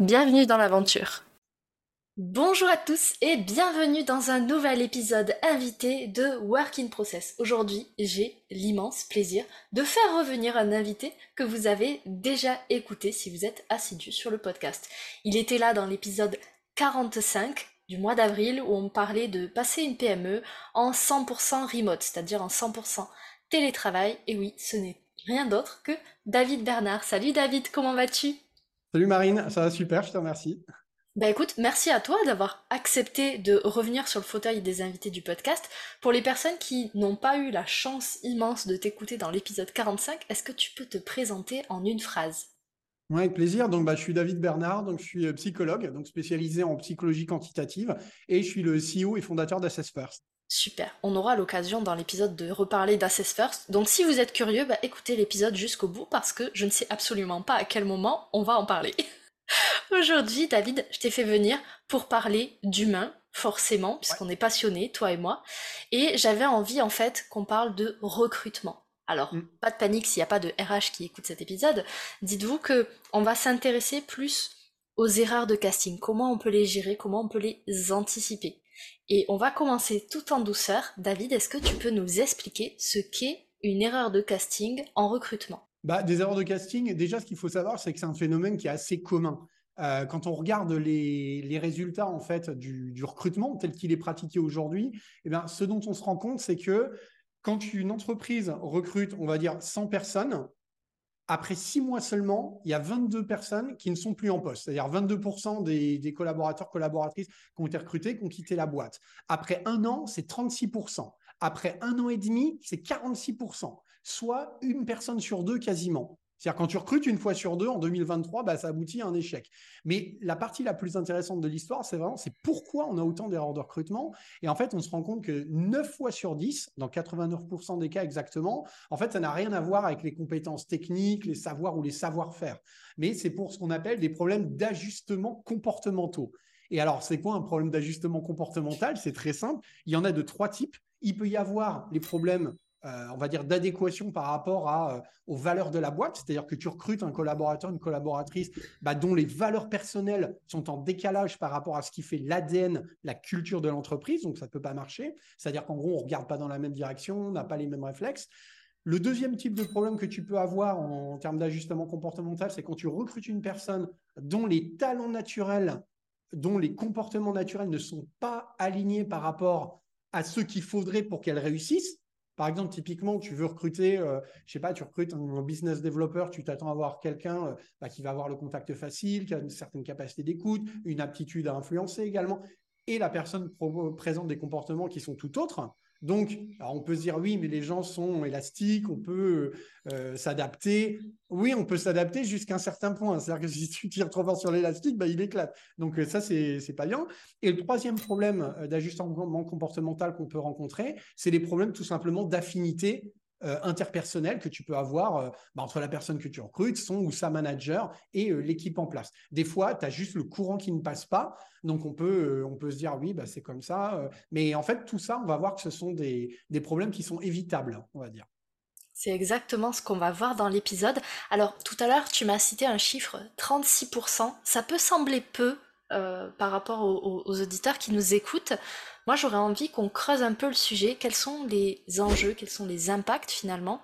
Bienvenue dans l'aventure. Bonjour à tous et bienvenue dans un nouvel épisode invité de Work in Process. Aujourd'hui, j'ai l'immense plaisir de faire revenir un invité que vous avez déjà écouté si vous êtes assidu sur le podcast. Il était là dans l'épisode 45 du mois d'avril où on parlait de passer une PME en 100% remote, c'est-à-dire en 100% télétravail. Et oui, ce n'est rien d'autre que David Bernard. Salut David, comment vas-tu? Salut Marine, ça va super, je te remercie. Bah écoute, merci à toi d'avoir accepté de revenir sur le fauteuil des invités du podcast. Pour les personnes qui n'ont pas eu la chance immense de t'écouter dans l'épisode 45, est-ce que tu peux te présenter en une phrase? Oui, avec plaisir. Donc, bah, je suis David Bernard, donc je suis euh, psychologue, donc spécialisé en psychologie quantitative, et je suis le CEO et fondateur d'Assess First. Super. On aura l'occasion dans l'épisode de reparler d'Assess First. Donc si vous êtes curieux, bah, écoutez l'épisode jusqu'au bout parce que je ne sais absolument pas à quel moment on va en parler. Aujourd'hui, David, je t'ai fait venir pour parler d'humain, forcément, puisqu'on est passionnés, toi et moi. Et j'avais envie, en fait, qu'on parle de recrutement. Alors, mm. pas de panique s'il n'y a pas de RH qui écoute cet épisode. Dites-vous que on va s'intéresser plus aux erreurs de casting, comment on peut les gérer, comment on peut les anticiper? Et on va commencer tout en douceur. David, est-ce que tu peux nous expliquer ce qu'est une erreur de casting en recrutement? Bah, Des erreurs de casting, déjà ce qu'il faut savoir, c'est que c'est un phénomène qui est assez commun. Euh, quand on regarde les, résultats en fait du, recrutement tel qu'il est pratiqué aujourd'hui, eh bien, ce dont on se rend compte, c'est que quand une entreprise recrute, on va dire 100 personnes, après six mois seulement, il y a 22 personnes qui ne sont plus en poste. C'est-à-dire 22% des, collaborateurs, collaboratrices qui ont été recrutés, qui ont quitté la boîte. Après un an, c'est 36%. Après un an et demi, c'est 46%. Soit une personne sur deux quasiment. C'est-à-dire quand tu recrutes une fois sur deux en 2023, bah, ça aboutit à un échec. Mais la partie la plus intéressante de l'histoire, c'est vraiment c'est pourquoi on a autant d'erreurs de recrutement. Et en fait, on se rend compte que 9 fois sur 10, dans 89% des cas exactement, en fait, ça n'a rien à voir avec les compétences techniques, les savoirs ou les savoir-faire. Mais c'est pour ce qu'on appelle des problèmes d'ajustement comportementaux. Et alors, c'est quoi un problème d'ajustement comportemental? C'est très simple. Il y en a de trois types. Il peut y avoir les problèmes euh, on va dire, d'adéquation par rapport euh, aux valeurs de la boîte. C'est-à-dire que tu recrutes un collaborateur, une collaboratrice bah, dont les valeurs personnelles sont en décalage par rapport à ce qui fait l'ADN, la culture de l'entreprise. Donc, ça ne peut pas marcher. C'est-à-dire qu'en gros, on ne regarde pas dans la même direction, on n'a pas les mêmes réflexes. Le deuxième type de problème que tu peux avoir en, en termes d'ajustement comportemental, c'est quand tu recrutes une personne dont les talents naturels, dont les comportements naturels ne sont pas alignés par rapport à ce qu'il faudrait pour qu'elle réussisse. Par exemple, typiquement, tu veux recruter, euh, je sais pas, tu recrutes un, business developer, tu t'attends à avoir quelqu'un euh, bah, qui va avoir le contact facile, qui a une certaine capacité d'écoute, une aptitude à influencer également, et la personne présente des comportements qui sont tout autres. Donc, on peut se dire oui, mais les gens sont élastiques, on peut euh, s'adapter. Oui, on peut s'adapter jusqu'à un certain point. C'est-à-dire que si tu tires trop fort sur l'élastique, bah, il éclate. Donc euh, ça, c'est pas bien. Et le troisième problème euh, d'ajustement comportemental qu'on peut rencontrer, c'est les problèmes tout simplement d'affinité euh, interpersonnel que tu peux avoir euh, bah, entre la personne que tu recrutes, son ou sa manager et euh, l'équipe en place. Des fois, tu as juste le courant qui ne passe pas, donc on peut, on peut se dire oui, bah, c'est comme ça. mais en fait, tout ça, on va voir que ce sont des, des problèmes qui sont évitables, on va dire. C'est exactement ce qu'on va voir dans l'épisode. Alors tout à l'heure, tu m'as cité un chiffre 36%. Ça peut sembler peu par rapport aux, auditeurs qui nous écoutent. Moi, j'aurais envie qu'on creuse un peu le sujet. Quels sont les enjeux, quels sont les impacts finalement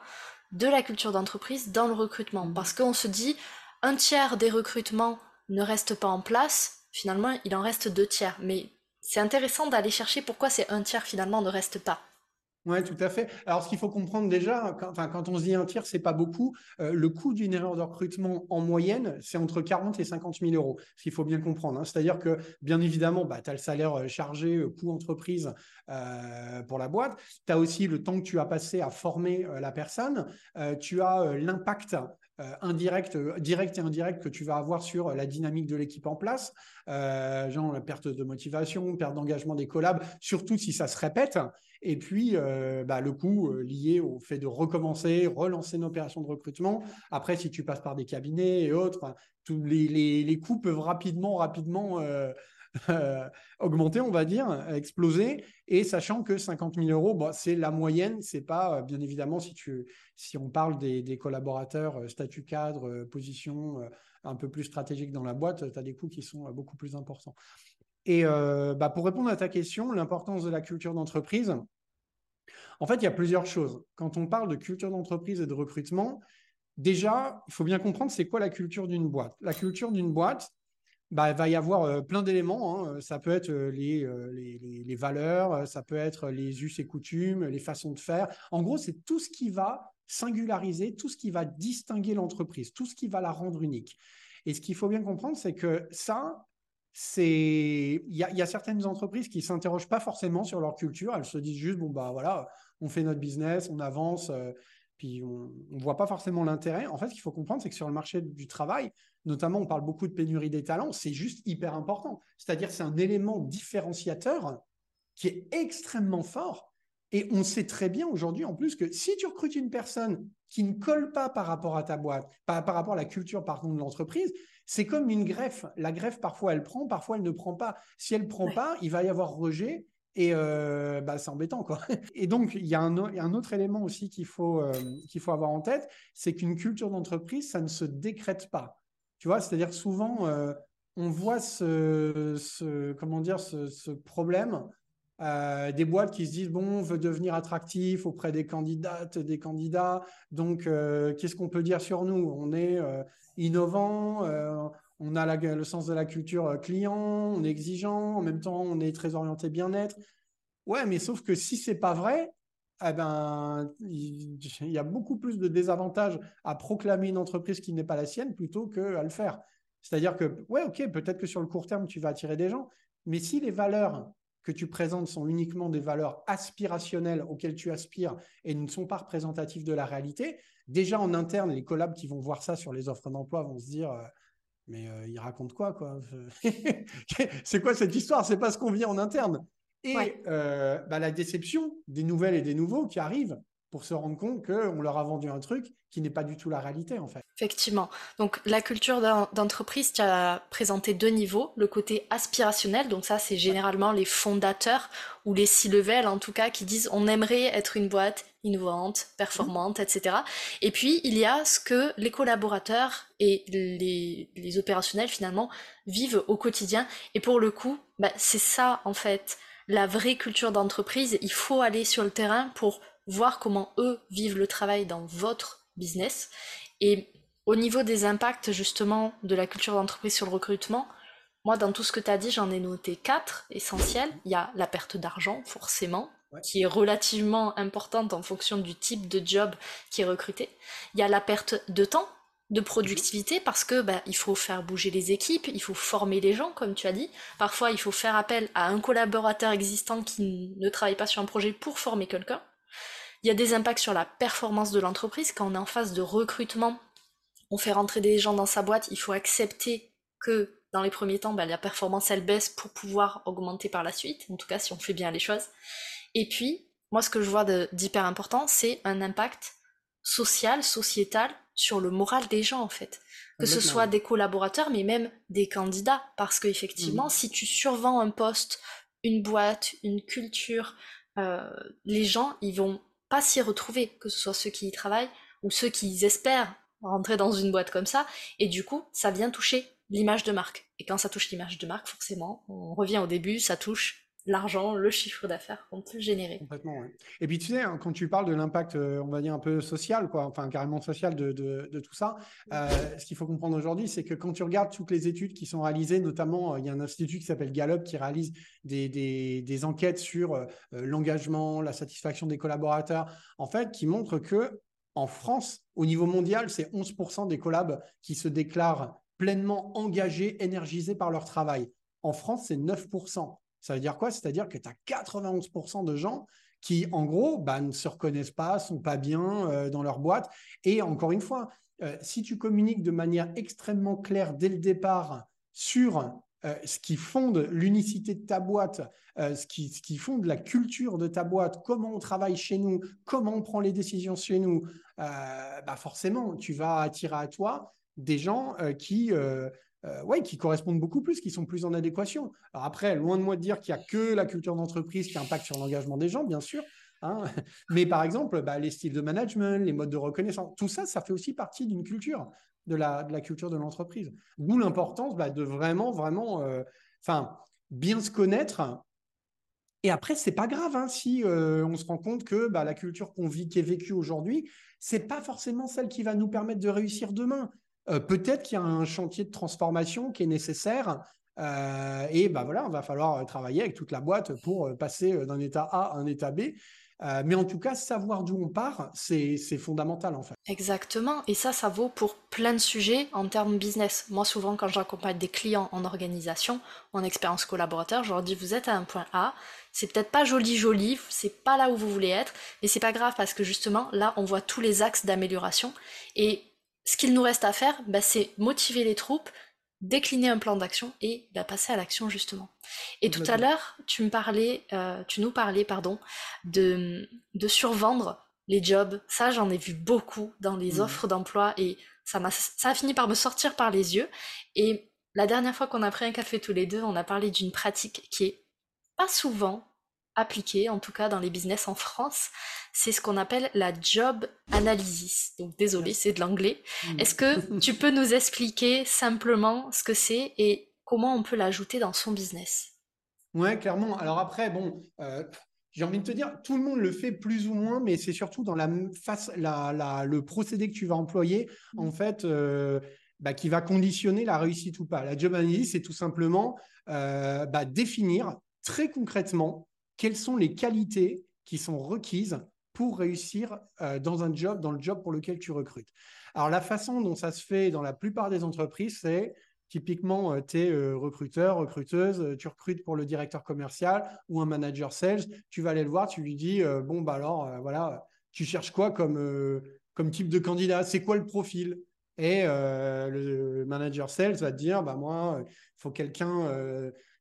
de la culture d'entreprise dans le recrutement mmh. Parce qu'on se dit, un tiers des recrutements ne restent pas en place. Finalement, il en reste deux tiers. Mais c'est intéressant d'aller chercher pourquoi c'est un tiers finalement ne reste pas. Oui, tout à fait. Alors, ce qu'il faut comprendre déjà, quand, on se dit un tiers, c'est pas beaucoup. Euh, le coût d'une erreur de recrutement en moyenne, c'est entre 40 et 50 000 euros. Ce qu'il faut bien comprendre. Hein. C'est-à-dire que, bien évidemment, bah, tu as le salaire euh, chargé, euh, coût entreprise pour la boîte. Tu as aussi le temps que tu as passé à former la personne. tu as l'impact indirectes, directes et indirectes que tu vas avoir sur la dynamique de l'équipe en place, genre la perte de motivation, perte d'engagement des collabs, surtout si ça se répète. Et puis, bah, le coût lié au fait de recommencer, relancer une opération de recrutement. Après, si tu passes par des cabinets et autres, tous les, les, les, coûts peuvent rapidement, rapidement euh, augmenter, on va dire, exploser. Et sachant que 50 000 euros, bon, c'est la moyenne, c'est pas, euh, bien évidemment, si, tu, si on parle des, collaborateurs, euh, statut cadre, position un peu plus stratégique dans la boîte, tu as des coûts qui sont beaucoup plus importants. Et bah, pour répondre à ta question, l'importance de la culture d'entreprise, en fait, il y a plusieurs choses. Quand on parle de culture d'entreprise et de recrutement, déjà, il faut bien comprendre c'est quoi la culture d'une boîte? La culture d'une boîte, bah, il va y avoir plein d'éléments. Hein. Ça peut être les, les, valeurs, ça peut être les us et coutumes, les façons de faire. En gros, c'est tout ce qui va singulariser, tout ce qui va distinguer l'entreprise, tout ce qui va la rendre unique. Et ce qu'il faut bien comprendre, c'est que ça, c'est il y, y, a certaines entreprises qui s'interrogent pas forcément sur leur culture. Elles se disent juste bon bah voilà, on fait notre business, on avance puis on ne voit pas forcément l'intérêt. En fait, ce qu'il faut comprendre, c'est que sur le marché du travail, notamment, on parle beaucoup de pénurie des talents, c'est juste hyper important. C'est-à-dire, c'est un élément différenciateur qui est extrêmement fort. Et on sait très bien aujourd'hui, en plus, que si tu recrutes une personne qui ne colle pas par rapport à ta boîte, par, par rapport à la culture, par contre, de l'entreprise, c'est comme une greffe. La greffe, parfois, elle prend, parfois, elle ne prend pas. Si elle ne prend pas, il va y avoir rejet et euh, bah, c'est embêtant, quoi. Et donc, il y, a un, autre élément aussi qu'il faut, euh, qu'il faut avoir en tête, c'est qu'une culture d'entreprise, ça ne se décrète pas. Tu vois, c'est-à-dire souvent, euh, on voit ce, comment dire, ce problème des boîtes qui se disent bon, on veut devenir attractif auprès des candidates, des candidats. Donc, qu'est-ce qu'on peut dire sur nous? On est innovant, on a le sens de la culture euh, client, on est exigeant, en même temps, on est très orienté bien-être. Ouais, mais sauf que si c'est pas vrai, eh ben, il y a beaucoup plus de désavantages à proclamer une entreprise qui n'est pas la sienne plutôt qu'à le faire. C'est-à-dire que, ouais, ok, peut-être que sur le court terme, tu vas attirer des gens, mais si les valeurs que tu présentes sont uniquement des valeurs aspirationnelles auxquelles tu aspires et ne sont pas représentatives de la réalité, déjà en interne, les collabs qui vont voir ça sur les offres d'emploi vont se dire, euh, mais euh, il raconte quoi, quoi? C'est quoi cette histoire? C'est pas ce qu'on vit en interne. Et euh, bah, la déception des nouvelles et des nouveaux qui arrivent pour se rendre compte qu'on leur a vendu un truc qui n'est pas du tout la réalité en fait. Effectivement. Donc la culture d'entreprise, tu as présenté deux niveaux. Le côté aspirationnel, donc ça c'est généralement les fondateurs ou les C-level en tout cas qui disent on aimerait être une boîte innovante, performante, mmh. etc. Et puis il y a ce que les collaborateurs et les, les opérationnels finalement vivent au quotidien. Et pour le coup, bah, c'est ça en fait la vraie culture d'entreprise. Il faut aller sur le terrain pour voir comment eux vivent le travail dans votre business. Et au niveau des impacts justement de la culture d'entreprise sur le recrutement, moi dans tout ce que tu as dit, j'en ai noté quatre essentiels. Il y a la perte d'argent, forcément, qui est relativement importante en fonction du type de job qui est recruté. Il y a la perte de temps, de productivité parce que bah, il faut faire bouger les équipes, il faut former les gens comme tu as dit. Parfois, il faut faire appel à un collaborateur existant qui ne travaille pas sur un projet pour former quelqu'un. Il y a des impacts sur la performance de l'entreprise. Quand on est en phase de recrutement, on fait rentrer des gens dans sa boîte, il faut accepter que dans les premiers temps, bah, la performance elle baisse pour pouvoir augmenter par la suite, en tout cas si on fait bien les choses. Et puis, moi ce que je vois d'hyper important, c'est un impact social, sociétal sur le moral des gens en fait. Que ce soit des collaborateurs, mais même des candidats. Parce qu'effectivement, mmh. si tu survends un poste, une boîte, une culture, euh, les gens, ils vont pas s'y retrouver, que ce soit ceux qui y travaillent ou ceux qui espèrent rentrer dans une boîte comme ça. Et du coup, ça vient toucher l'image de marque. Et quand ça touche l'image de marque, forcément, on revient au début, ça touche l'argent, le chiffre d'affaires qu'on peut générer. Complètement, oui. Et puis tu sais, hein, quand tu parles de l'impact, euh, on va dire un peu social, quoi, enfin carrément social de, tout ça, euh, ce qu'il faut comprendre aujourd'hui, c'est que quand tu regardes toutes les études qui sont réalisées, notamment, euh, il y a un institut qui s'appelle Gallup qui réalise des enquêtes sur l'engagement, la satisfaction des collaborateurs, en fait, qui montrent que en France, au niveau mondial, c'est 11% des collabs qui se déclarent pleinement engagés, énergisés par leur travail. En France, c'est 9%. Ça veut dire quoi? C'est-à-dire que tu as 91% de gens qui, en gros, bah, ne se reconnaissent pas, sont pas bien euh, dans leur boîte. Et encore une fois, si tu communiques de manière extrêmement claire dès le départ sur ce qui fonde l'unicité de ta boîte, ce, qui, ce, qui, fonde la culture de ta boîte, comment on travaille chez nous, comment on prend les décisions chez nous, bah forcément, tu vas attirer à toi des gens qui, ouais, qui correspondent beaucoup plus, qui sont plus en adéquation. Alors après, loin de moi de dire qu'il n'y a que la culture d'entreprise qui impacte sur l'engagement des gens, bien sûr, Hein. Mais par exemple, bah, les styles de management, les modes de reconnaissance, tout ça, ça fait aussi partie d'une culture, de la, de la, culture de l'entreprise. D'où l'importance bah, de vraiment, vraiment, euh, enfin, bien se connaître. Et après, c'est pas grave hein, si euh, on se rend compte que bah, la culture qu'on vit, qui est vécue aujourd'hui, c'est pas forcément celle qui va nous permettre de réussir demain. Euh, peut-être qu'il y a un chantier de transformation qui est nécessaire et bah voilà, on va falloir travailler avec toute la boîte pour passer d'un état A à un état B. Euh, mais en tout cas, savoir d'où on part, c'est fondamental en fait. Exactement. Et ça, ça vaut pour plein de sujets en termes business. Moi, souvent, quand j'accompagne des clients en organisation en expérience collaborateur, je leur dis vous êtes à un point A, c'est peut-être pas joli joli, c'est pas là où vous voulez être, mais c'est pas grave parce que justement, là, on voit tous les axes d'amélioration. Et ce qu'il nous reste à faire, bah, c'est motiver les troupes, décliner un plan d'action et bah, passer à l'action justement. Et tout à l'heure, tu me parlais, euh, tu nous parlais, pardon, de, de survendre les jobs. Ça, j'en ai vu beaucoup dans les mmh. offres d'emploi et ça a fini par me sortir par les yeux. Et la dernière fois qu'on a pris un café tous les deux, on a parlé d'une pratique qui est pas souvent appliquée, en tout cas dans les business en France, c'est ce qu'on appelle la job analysis. Donc désolé, c'est de l'anglais. Hmm. Est-ce que tu peux nous expliquer simplement ce que c'est et comment on peut l'ajouter dans son business? Ouais, clairement. Alors après, bon, euh, j'ai envie de te dire, tout le monde le fait plus ou moins, mais c'est surtout dans la face, la, le procédé que tu vas employer, en hmm. fait, euh, bah, qui va conditionner la réussite ou pas. La job analysis, c'est tout simplement euh, bah, définir très concrètement quelles sont les qualités qui sont requises pour réussir euh, dans un job, dans le job pour lequel tu recrutes. Alors la façon dont ça se fait dans la plupart des entreprises, c'est typiquement, euh, tu es euh, recruteur, recruteuse, tu recrutes pour le directeur commercial ou un manager sales, tu vas aller le voir, tu lui dis, bon, bah alors, voilà, tu cherches quoi comme, comme type de candidat? C'est quoi le profil? Et le manager sales va te dire, bah moi, il faut quelqu'un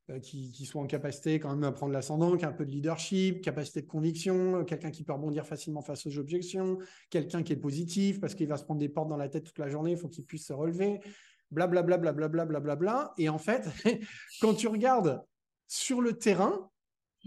euh, qui, soit en capacité quand même à prendre l'ascendant, qui a un peu de leadership, capacité de conviction, quelqu'un qui peut rebondir facilement face aux objections, quelqu'un qui est positif parce qu'il va se prendre des portes dans la tête toute la journée, il faut qu'il puisse se relever, blablabla, blablabla, blablabla. Et en fait, quand tu regardes sur le terrain,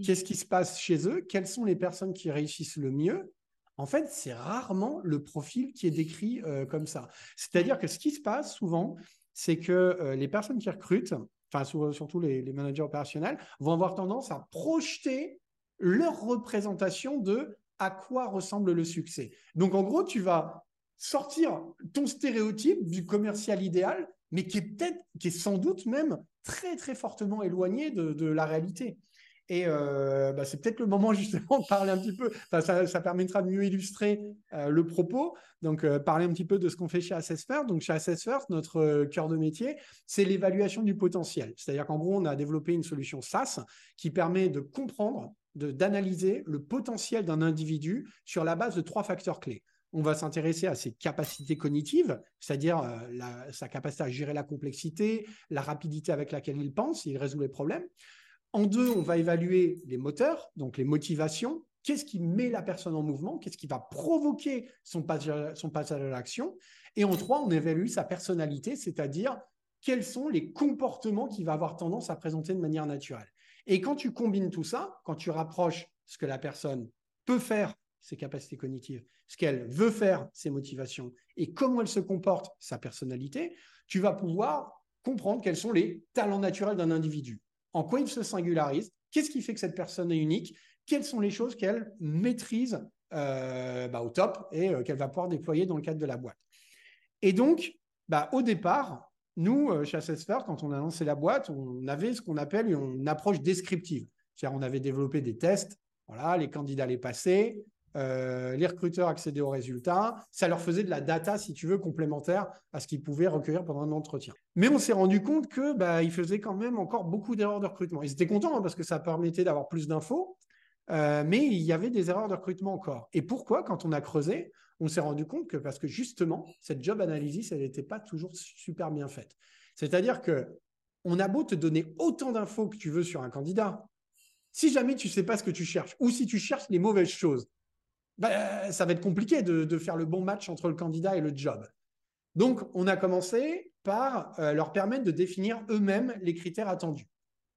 qu'est-ce qui se passe chez eux, quelles sont les personnes qui réussissent le mieux, en fait, c'est rarement le profil qui est décrit euh, comme ça. C'est-à-dire que ce qui se passe souvent, c'est que euh, les personnes qui recrutent, enfin surtout les, managers opérationnels, vont avoir tendance à projeter leur représentation de à quoi ressemble le succès. Donc en gros, tu vas sortir ton stéréotype du commercial idéal, mais qui est peut-être, qui est sans doute même très très fortement éloigné de la réalité. Et euh, bah, c'est peut-être le moment justement de parler un petit peu, ça, permettra de mieux illustrer euh, le propos. Donc, euh, parler un petit peu de ce qu'on fait chez Assess First. Donc, chez Assess First, notre cœur de métier, c'est l'évaluation du potentiel. C'est-à-dire qu'en gros, on a développé une solution SaaS qui permet de comprendre, d'analyser le potentiel d'un individu sur la base de trois facteurs clés. On va s'intéresser à ses capacités cognitives, c'est-à-dire sa capacité à gérer la complexité, la rapidité avec laquelle il pense, il résout les problèmes. En deux, on va évaluer les moteurs, donc les motivations. Qu'est-ce qui met la personne en mouvement? Qu'est-ce qui va provoquer son passage, à l'action? Et en trois, on évalue sa personnalité, c'est-à-dire quels sont les comportements qu'il va avoir tendance à présenter de manière naturelle. Et quand tu combines tout ça, quand tu rapproches ce que la personne peut faire, ses capacités cognitives, ce qu'elle veut faire, ses motivations, et comment elle se comporte, sa personnalité, tu vas pouvoir comprendre quels sont les talents naturels d'un individu en quoi il se singularise, qu'est-ce qui fait que cette personne est unique, quelles sont les choses qu'elle maîtrise euh, bah, au top et euh, qu'elle va pouvoir déployer dans le cadre de la boîte. Et donc, bah, au départ, nous, euh, chez Assessfirst, quand on a lancé la boîte, on avait ce qu'on appelle une approche descriptive. C'est-à-dire, on avait développé des tests, voilà, les candidats les passaient, euh, les recruteurs accédaient aux résultats. Ça leur faisait de la data, si tu veux, complémentaire à ce qu'ils pouvaient recueillir pendant un entretien. Mais on s'est rendu compte que bah, ils faisaient quand même encore beaucoup d'erreurs de recrutement. Ils étaient contents hein, parce que ça permettait d'avoir plus d'infos, euh, mais il y avait des erreurs de recrutement encore. Et pourquoi Quand on a creusé, on s'est rendu compte que parce que justement, cette job analysis, elle n'était pas toujours super bien faite. C'est-à-dire que on a beau te donner autant d'infos que tu veux sur un candidat, si jamais tu ne sais pas ce que tu cherches, ou si tu cherches les mauvaises choses, bah, ça va être compliqué de, faire le bon match entre le candidat et le job. Donc, on a commencé par euh, leur permettre de définir eux-mêmes les critères attendus.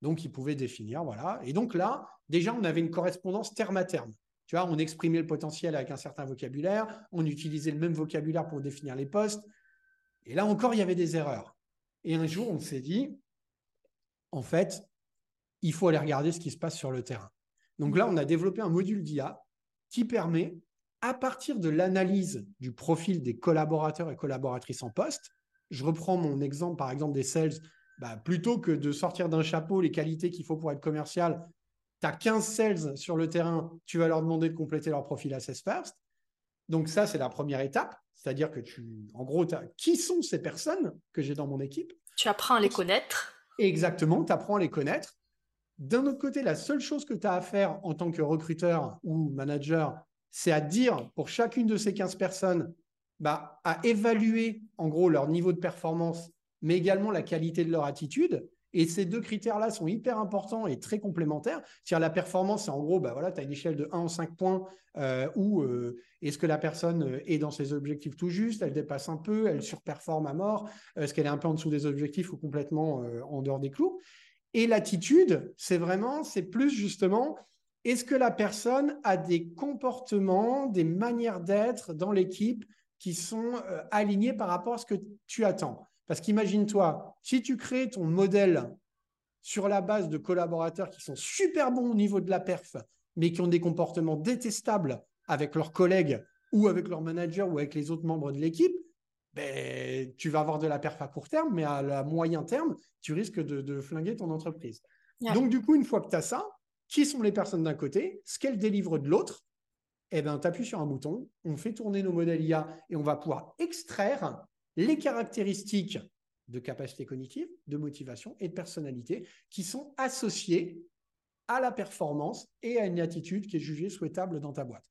Donc, ils pouvaient définir, voilà. Et donc là, déjà, on avait une correspondance terme à terme. Tu vois, on exprimait le potentiel avec un certain vocabulaire, on utilisait le même vocabulaire pour définir les postes. Et là encore, il y avait des erreurs. Et un jour, on s'est dit, en fait, il faut aller regarder ce qui se passe sur le terrain. Donc là, on a développé un module d'IA qui permet, à partir de l'analyse du profil des collaborateurs et collaboratrices en poste, je reprends mon exemple, par exemple, des sales, bah, plutôt que de sortir d'un chapeau les qualités qu'il faut pour être commercial, tu as 15 sales sur le terrain, tu vas leur demander de compléter leur profil Assess First. Donc ça, c'est la première étape. C'est-à-dire que tu, en gros, qui sont ces personnes que j'ai dans mon équipe? Tu apprends à les connaître. Exactement, tu apprends à les connaître. D'un autre côté, la seule chose que tu as à faire en tant que recruteur ou manager, c'est à dire pour chacune de ces 15 personnes, bah, à évaluer en gros leur niveau de performance, mais également la qualité de leur attitude. Et ces deux critères-là sont hyper importants et très complémentaires. C'est-à-dire la performance, c'est en gros, bah voilà, tu as une échelle de 1 en 5 points euh, où euh, est-ce que la personne euh, est dans ses objectifs tout juste, elle dépasse un peu, elle surperforme à mort, est-ce qu'elle est un peu en dessous des objectifs ou complètement en dehors des clous. Et l'attitude, c'est vraiment, c'est plus justement, est-ce que la personne a des comportements, des manières d'être dans l'équipe qui sont euh, alignés par rapport à ce que tu attends? Parce qu'imagine-toi, si tu crées ton modèle sur la base de collaborateurs qui sont super bons au niveau de la perf, mais qui ont des comportements détestables avec leurs collègues ou avec leur manager ou avec les autres membres de l'équipe, ben, tu vas avoir de la perf à court terme, mais à, moyen terme, tu risques de, flinguer ton entreprise. Donc, du coup, une fois que tu as ça, qui sont les personnes d'un côté, ce qu'elles délivrent de l'autre, eh ben, tu appuies sur un bouton, on fait tourner nos modèles IA et on va pouvoir extraire les caractéristiques de capacité cognitive, de motivation et de personnalité qui sont associées à la performance et à une attitude qui est jugée souhaitable dans ta boîte.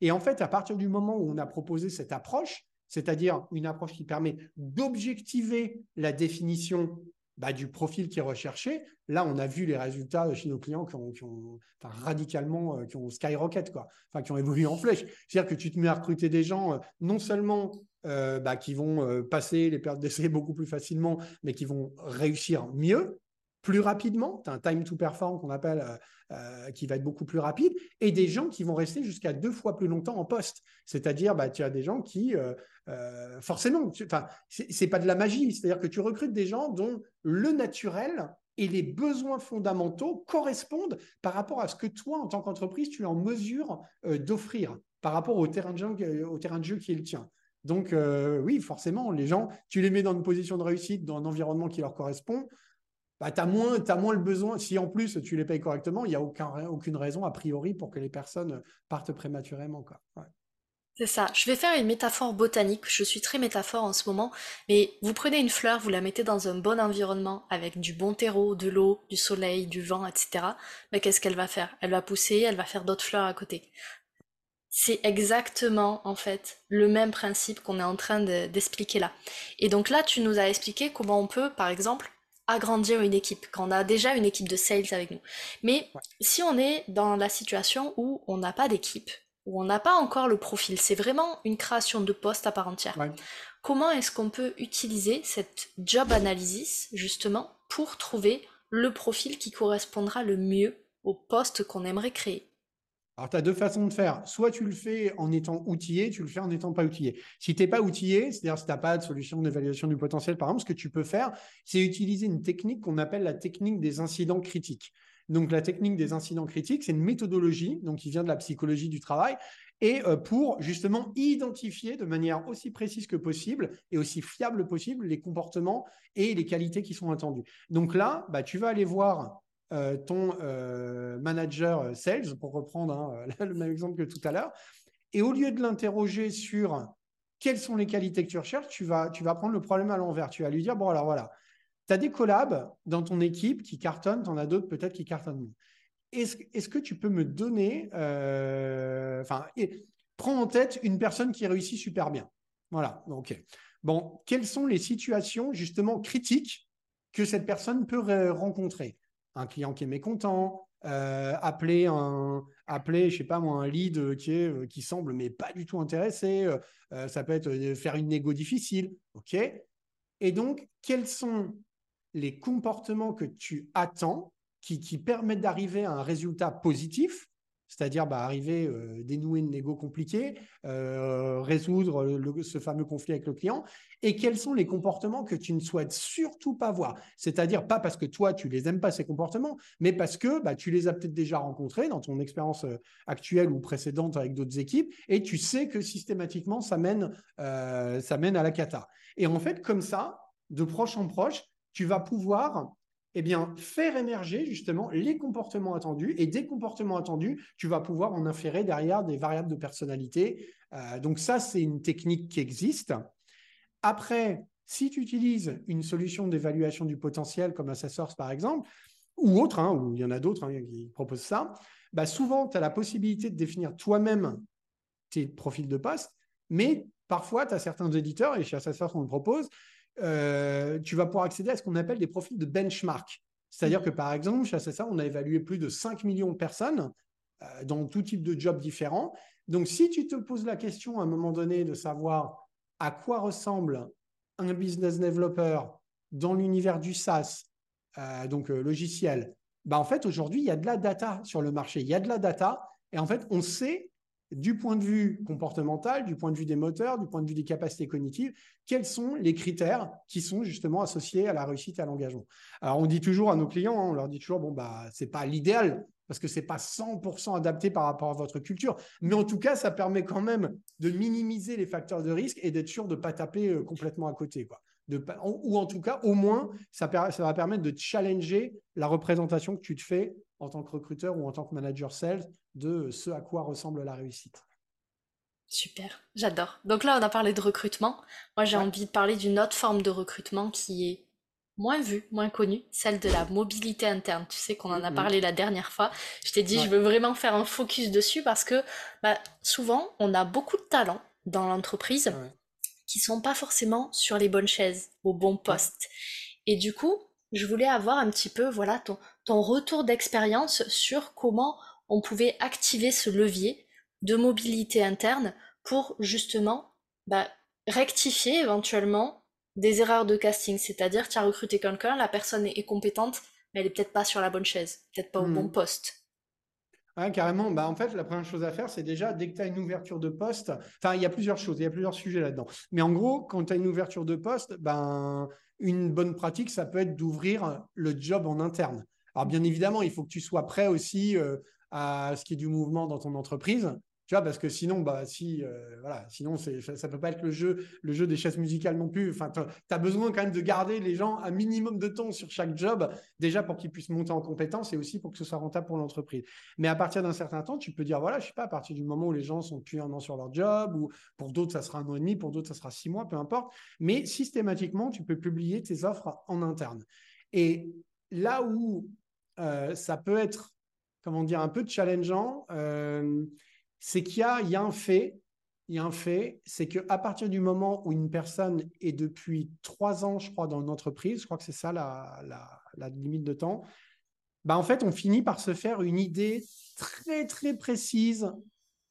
Et en fait, à partir du moment où on a proposé cette approche, c'est-à-dire une approche qui permet d'objectiver la définition bah, du profil qui est recherché. Là, on a vu les résultats chez nos clients qui ont, radicalement, euh, qui ont skyrocket, quoi. Enfin, qui ont évolué en flèche. C'est-à-dire que tu te mets à recruter des gens, euh, non seulement euh, bah, qui vont passer les périodes d'essai beaucoup plus facilement, mais qui vont réussir mieux, plus rapidement. Tu as un time to perform qu'on appelle euh, euh, qui va être beaucoup plus rapide et des gens qui vont rester jusqu'à deux fois plus longtemps en poste. C'est-à-dire, bah, tu as des gens qui, euh, forcément, enfin, c'est pas de la magie. C'est-à-dire que tu recrutes des gens dont le naturel et les besoins fondamentaux correspondent par rapport à ce que toi, en tant qu'entreprise, tu es en mesure d'offrir par rapport au terrain, de jeu, au terrain qui est le tien. Donc, oui, forcément, les gens, tu les mets dans une position de réussite, dans un environnement qui leur correspond bah, tu as, moins le besoin. Si en plus tu les payes correctement, il n'y a aucun, aucune raison a priori pour que les personnes partent prématurément. Quoi. C'est ça. Je vais faire une métaphore botanique. Je suis très métaphore en ce moment. Mais vous prenez une fleur, vous la mettez dans un bon environnement avec du bon terreau, de l'eau, du soleil, du vent, etc. Mais qu'est-ce qu'elle va faire? Elle va pousser, elle va faire d'autres fleurs à côté. C'est exactement en fait le même principe qu'on est en train d'expliquer là. Et donc là, tu nous as expliqué comment on peut, par exemple, agrandir une équipe, quand on a déjà une équipe de sales avec nous. Mais si on est dans la situation où on n'a pas d'équipe, où on n'a pas encore le profil, c'est vraiment une création de poste à part entière. Comment est-ce qu'on peut utiliser cette job analysis justement pour trouver le profil qui correspondra le mieux au poste qu'on aimerait créer? Alors, tu as deux façons de faire. Soit tu le fais en étant outillé, tu le fais en n'étant pas outillé. Si tu n'es pas outillé, c'est-à-dire si tu n'as pas de solution d'évaluation du potentiel, par exemple, ce que tu peux faire, c'est utiliser une technique qu'on appelle la technique des incidents critiques. Donc, la technique des incidents critiques, c'est une méthodologie donc, qui vient de la psychologie du travail et euh, pour justement identifier de manière aussi précise que possible et aussi fiable possible les comportements et les qualités qui sont attendues. Donc là, bah, tu vas aller voir euh, ton euh, manager sales, pour reprendre hein, le même exemple que tout à l'heure, et au lieu de l'interroger sur quelles sont les qualités que tu recherches, tu vas, tu vas prendre le problème à l'envers. Tu vas lui dire, bon alors voilà, tu as des collabs dans ton équipe qui cartonnent, tu en as d'autres peut-être qui cartonnent Est-ce, est que tu peux me donner, enfin, prends en tête une personne qui réussit super bien. Voilà, ok. Bon, quelles sont les situations justement critiques que cette personne peut rencontrer? Un client qui est mécontent, euh, appeler un, appeler, sais pas moi, un lead euh, qui semble mais pas du tout intéressé. Euh, ça peut être faire une négo difficile, ok. Et donc, quels sont les comportements que tu attends qui, permettent d'arriver à un résultat positif c'est-à-dire bah, arriver, euh, dénouer une négo compliquée, euh, résoudre ce fameux conflit avec le client, et quels sont les comportements que tu ne souhaites surtout pas voir. C'est-à-dire pas parce que toi, tu les aimes pas, ces comportements, mais parce que bah, tu les as peut-être déjà rencontrés dans ton expérience euh, actuelle ou précédente avec d'autres équipes, et tu sais que systématiquement, ça mène, ça mène à la cata. Et en fait, comme ça, de proche en proche, tu vas pouvoir eh bien, faire émerger justement les comportements attendus. Et des comportements attendus, tu vas pouvoir en inférer derrière des variables de personnalité. Euh, donc ça, c'est une technique qui existe. Après, si tu utilises une solution d'évaluation du potentiel comme Assessors par exemple, ou autre, hein, ou il y en a d'autres hein, qui proposent ça, bah souvent, tu as la possibilité de définir toi-même tes profils de poste, mais parfois, tu as certains éditeurs, et chez Assessors, on le propose, tu vas pouvoir accéder à ce qu'on appelle des profils de benchmark. C'est-à-dire que, par exemple, chez ça, on a évalué plus de 5 millions de personnes euh, dans tout type de jobs différents. Donc, si tu te poses la question à un moment donné de savoir à quoi ressemble un business developer dans l'univers du SaaS, euh, donc logiciel, bah en fait, aujourd'hui, il y a de la data sur le marché. Il y a de la data. Et en fait, on sait du point de vue comportemental, du point de vue des moteurs, du point de vue des capacités cognitives, quels sont les critères qui sont justement associés à la réussite et à l'engagement? Alors, on dit toujours à nos clients, hein, on leur dit toujours, bon, bah, c'est pas l'idéal parce que c'est pas 100% adapté par rapport à votre culture, mais en tout cas, ça permet quand même de minimiser les facteurs de risque et d'être sûr de pas taper euh, complètement à côté. De, ou en tout cas, au moins, ça, ça va permettre de challenger la représentation que tu te fais en tant que recruteur ou en tant que manager sales de ce à quoi ressemble la réussite. Super, j'adore. Donc là, on a parlé de recrutement. Moi, j'ai envie de parler d'une autre forme de recrutement qui est moins vue, moins connue, celle de la mobilité interne. Tu sais qu'on en a mm-hmm. parlé la dernière fois. Je t'ai dit, je veux vraiment faire un focus dessus parce que bah, souvent, on a beaucoup de talents dans l'entreprise qui sont pas forcément sur les bonnes chaises, au bon poste. Et du coup, je voulais avoir un petit peu, voilà, ton, ton retour d'expérience sur comment on pouvait activer ce levier de mobilité interne pour justement bah, rectifier éventuellement des erreurs de casting. C'est-à-dire, tu as recruté quelqu'un, la personne est compétente, mais elle est peut-être pas sur la bonne chaise, peut-être pas au bon hmm. poste. Ouais, carrément. Bah, en fait, la première chose à faire, c'est déjà, dès que tu as une ouverture de poste, enfin, il y a plusieurs choses, il y a plusieurs sujets là-dedans. Mais en gros, quand tu as une ouverture de poste, ben, une bonne pratique, ça peut être d'ouvrir le job en interne. Alors, bien évidemment, il faut que tu sois prêt aussi euh, à ce qui est du mouvement dans ton entreprise. Tu vois, parce que sinon, bah, si, euh, voilà, sinon ça ne peut pas être le jeu, le jeu des chaises musicales non plus. Enfin, tu as besoin quand même de garder les gens un minimum de temps sur chaque job, déjà pour qu'ils puissent monter en compétence et aussi pour que ce soit rentable pour l'entreprise. Mais à partir d'un certain temps, tu peux dire, voilà, je sais pas, à partir du moment où les gens sont depuis un an sur leur job, ou pour d'autres, ça sera un an et demi, pour d'autres, ça sera six mois, peu importe. Mais systématiquement, tu peux publier tes offres en interne. Et là où euh, ça peut être comment dire, un peu challengeant, euh, c'est qu'il y y a un fait, il y a un fait, c'est qu'à partir du moment où une personne est depuis trois ans, je crois, dans une entreprise, je crois que c'est ça la, la, limite de temps, bah en fait, on finit par se faire une idée très, très précise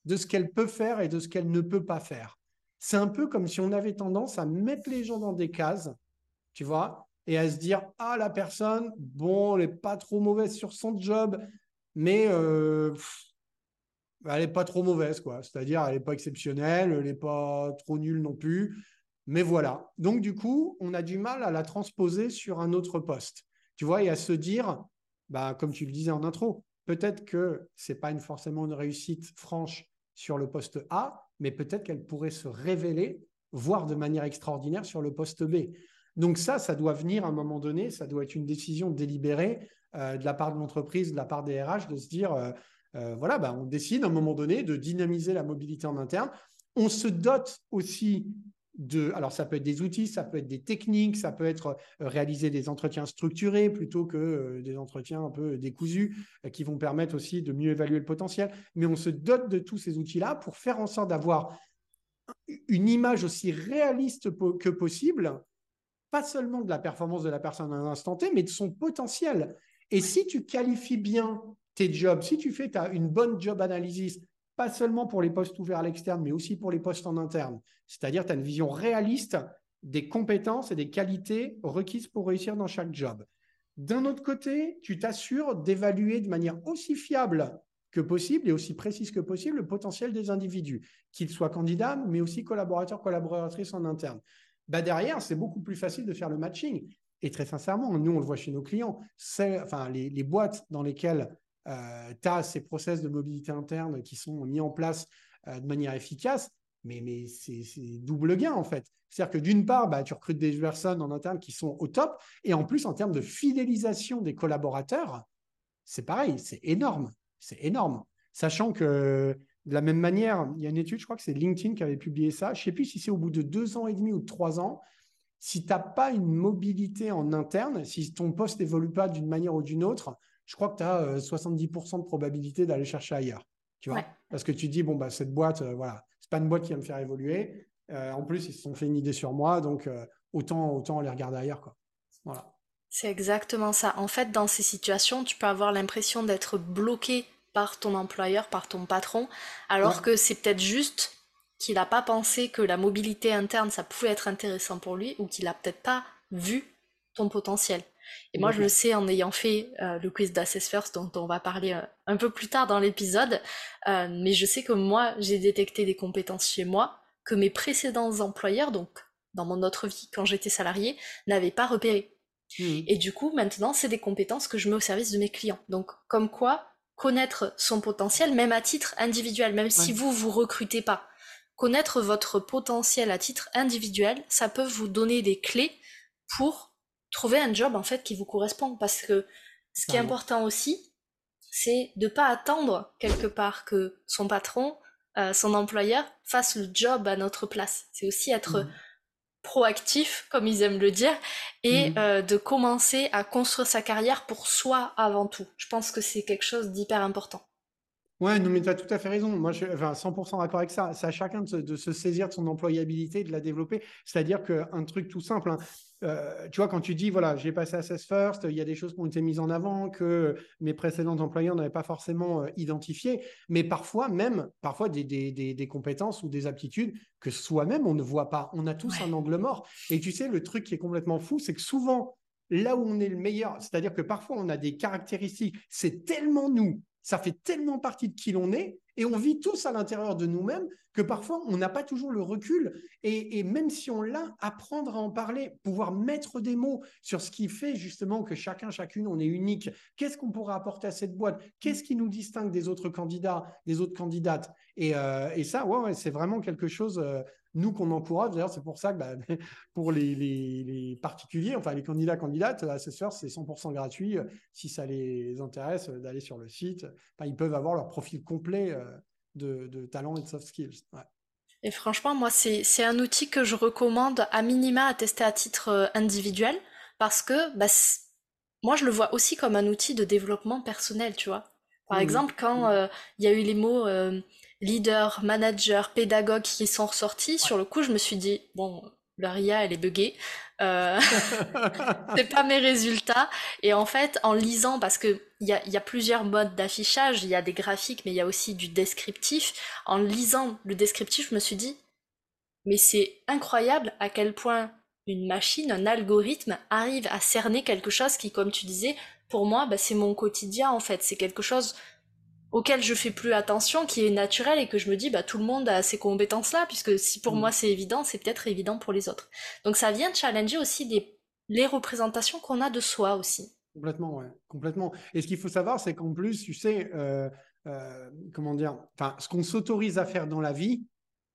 de ce qu'elle peut faire et de ce qu'elle ne peut pas faire. C'est un peu comme si on avait tendance à mettre les gens dans des cases, tu vois, et à se dire, ah, la personne, bon, elle n'est pas trop mauvaise sur son job, mais euh, elle n'est pas trop mauvaise, quoi. C'est-à-dire, elle n'est pas exceptionnelle, elle n'est pas trop nulle non plus. Mais voilà. Donc, du coup, on a du mal à la transposer sur un autre poste. Tu vois, et à se dire, bah, comme tu le disais en intro, peut-être que ce n'est pas une, forcément une réussite franche sur le poste A, mais peut-être qu'elle pourrait se révéler, voire de manière extraordinaire, sur le poste B. Donc ça, ça doit venir à un moment donné, ça doit être une décision délibérée euh, de la part de l'entreprise, de la part des RH, de se dire, euh, euh, voilà, bah, on décide à un moment donné de dynamiser la mobilité en interne. On se dote aussi de, alors ça peut être des outils, ça peut être des techniques, ça peut être euh, réaliser des entretiens structurés plutôt que euh, des entretiens un peu décousus qui vont permettre aussi de mieux évaluer le potentiel. Mais on se dote de tous ces outils-là pour faire en sorte d'avoir une image aussi réaliste que possible, pas seulement de la performance de la personne à un instant T, mais de son potentiel. Et si tu qualifies bien jobs, si tu fais une bonne job analysis, pas seulement pour les postes ouverts à l'externe, mais aussi pour les postes en interne. C'est-à-dire, tu as une vision réaliste des compétences et des qualités requises pour réussir dans chaque job. D'un autre côté, tu t'assures d'évaluer de manière aussi fiable que possible et aussi précise que possible le potentiel des individus, qu'ils soient candidats, mais aussi collaborateurs, collaboratrices en interne. Bah derrière, c'est beaucoup plus facile de faire le matching. Et très sincèrement, nous, on le voit chez nos clients, enfin, les, les boîtes dans lesquelles euh, tu as ces process de mobilité interne qui sont mis en place euh, de manière efficace, mais, c'est double gain en fait. C'est-à-dire que d'une part, bah, tu recrutes des personnes en interne qui sont au top, et en plus, en termes de fidélisation des collaborateurs, c'est pareil, c'est énorme. C'est énorme. Sachant que de la même manière, il y a une étude, je crois que c'est LinkedIn qui avait publié ça. Je ne sais plus si c'est au bout de deux ans et demi ou de trois ans. Si tu n'as pas une mobilité en interne, si ton poste n'évolue pas d'une manière ou d'une autre, je crois que tu as 70% de probabilité d'aller chercher ailleurs. Tu vois Parce que tu dis, bon, bah, cette boîte, euh, voilà, c'est pas une boîte qui va me faire évoluer. Euh, en plus, ils se sont fait une idée sur moi, donc euh, autant, autant les regarder ailleurs. Quoi. Voilà. C'est exactement ça. En fait, dans ces situations, tu peux avoir l'impression d'être bloqué par ton employeur, par ton patron, alors que c'est peut-être juste qu'il n'a pas pensé que la mobilité interne, ça pouvait être intéressant pour lui, ou qu'il n'a peut-être pas vu ton potentiel. Et moi, je le sais en ayant fait euh, le quiz d'Assess First, dont on va parler euh, un peu plus tard dans l'épisode, euh, mais je sais que moi, j'ai détecté des compétences chez moi que mes précédents employeurs, donc dans mon autre vie, quand j'étais salarié, n'avaient pas repérées. Mmh. Et du coup, maintenant, c'est des compétences que je mets au service de mes clients. Donc, comme quoi, connaître son potentiel, même à titre individuel, même si vous, vous recrutez pas. Connaître votre potentiel à titre individuel, ça peut vous donner des clés pour trouver un job en fait qui vous correspond. Parce que ce qui est important aussi c'est de pas attendre quelque part que son patron euh, son employeur fasse le job à notre place. C'est aussi être mmh. proactif comme ils aiment le dire et mmh. euh, de commencer à construire sa carrière pour soi avant tout. Je pense que c'est quelque chose d'hyper important Ouais, non, mais tu as tout à fait raison. Moi, je suis enfin, 100% d'accord avec ça. C'est à chacun de se, saisir de son employabilité, de la développer. C'est-à-dire qu'un truc tout simple, hein, euh, tu vois, quand tu dis, voilà, j'ai passé à Assess First, il y a des choses qui ont été mises en avant que mes précédents employeurs n'avaient pas forcément euh, identifiées, mais parfois même, parfois des, des, des, compétences ou des aptitudes que soi-même, on ne voit pas. On a tous un angle mort. Et tu sais, le truc qui est complètement fou, c'est que souvent, là où on est le meilleur, c'est-à-dire que parfois on a des caractéristiques, c'est tellement nous, ça fait tellement partie de qui l'on est, et on vit tous à l'intérieur de nous-mêmes que parfois on n'a pas toujours le recul. Et, même si on l'a, apprendre à en parler, pouvoir mettre des mots sur ce qui fait justement que chacun, chacune, on est unique. Qu'est-ce qu'on pourra apporter à cette boîte? Qu'est-ce qui nous distingue des autres candidats, des autres candidates? Et, euh, ça, ouais, c'est vraiment quelque chose. Euh, nous qu'on encourage. D'ailleurs, c'est pour ça que bah, pour les, particuliers, enfin les candidats, candidates, Assessor, c'est 100% gratuit. Si ça les intéresse d'aller sur le site, ils peuvent avoir leur profil complet euh, de, de talent et de soft skills. Et franchement, moi, c'est un outil que je recommande à minima à tester à titre euh, individuel parce que bah, moi, je le vois aussi comme un outil de développement personnel, tu vois. Par mmh exemple, quand mmh. euh, il y a eu les mots leader, manager, pédagogue qui sont ressortis, sur le coup, je me suis dit, bon, leur IA, elle est buggée. Euh, c'est pas mes résultats. Et en fait, en lisant, parce que il y a, y a, plusieurs modes d'affichage, il y a des graphiques, mais il y a aussi du descriptif. En lisant le descriptif, je me suis dit, mais c'est incroyable à quel point une machine, un algorithme arrive à cerner quelque chose qui, comme tu disais, pour moi, bah, c'est mon quotidien en fait. C'est quelque chose auquel je fais plus attention, qui est naturel et que je me dis bah tout le monde a ces compétences-là, puisque si pour mm. moi c'est évident, c'est peut-être évident pour les autres. Donc ça vient challenger aussi les représentations qu'on a de soi aussi. Complètement, ouais, complètement. Et ce qu'il faut savoir, c'est qu'en plus, tu sais, euh, euh, comment dire, enfin, ce qu'on s'autorise à faire dans la vie,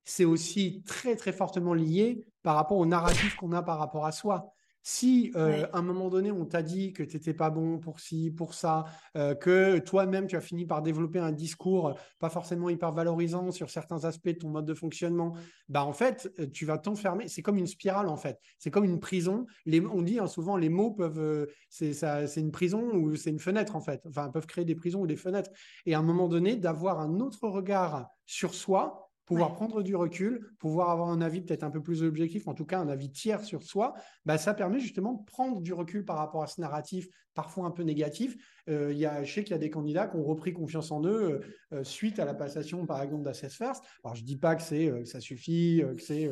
c'est aussi très très fortement lié par rapport au narratif qu'on a par rapport à soi. Si euh, à un moment donné, on t'a dit que tu n'étais pas bon pour ci, pour ça, euh, que toi-même, tu as fini par développer un discours pas forcément hyper valorisant sur certains aspects de ton mode de fonctionnement, bah en fait, euh, tu vas t'enfermer. C'est comme une spirale, en fait. C'est comme une prison. Les, on dit hein, souvent, les mots peuvent. c'est une prison ou c'est une fenêtre, en fait. Enfin, peuvent créer des prisons ou des fenêtres. Et à un moment donné, d'avoir un autre regard sur soi, pouvoir prendre du recul, pouvoir avoir un avis peut-être un peu plus objectif, en tout cas un avis tiers sur soi, bah, ça permet justement de prendre du recul par rapport à ce narratif parfois un peu négatif. Euh, y a, je sais qu'il y a des candidats qui ont repris confiance en eux euh, euh, suite à la passation, par exemple, d'Assess First. Alors, je dis pas que c'est que ça suffit, que c'est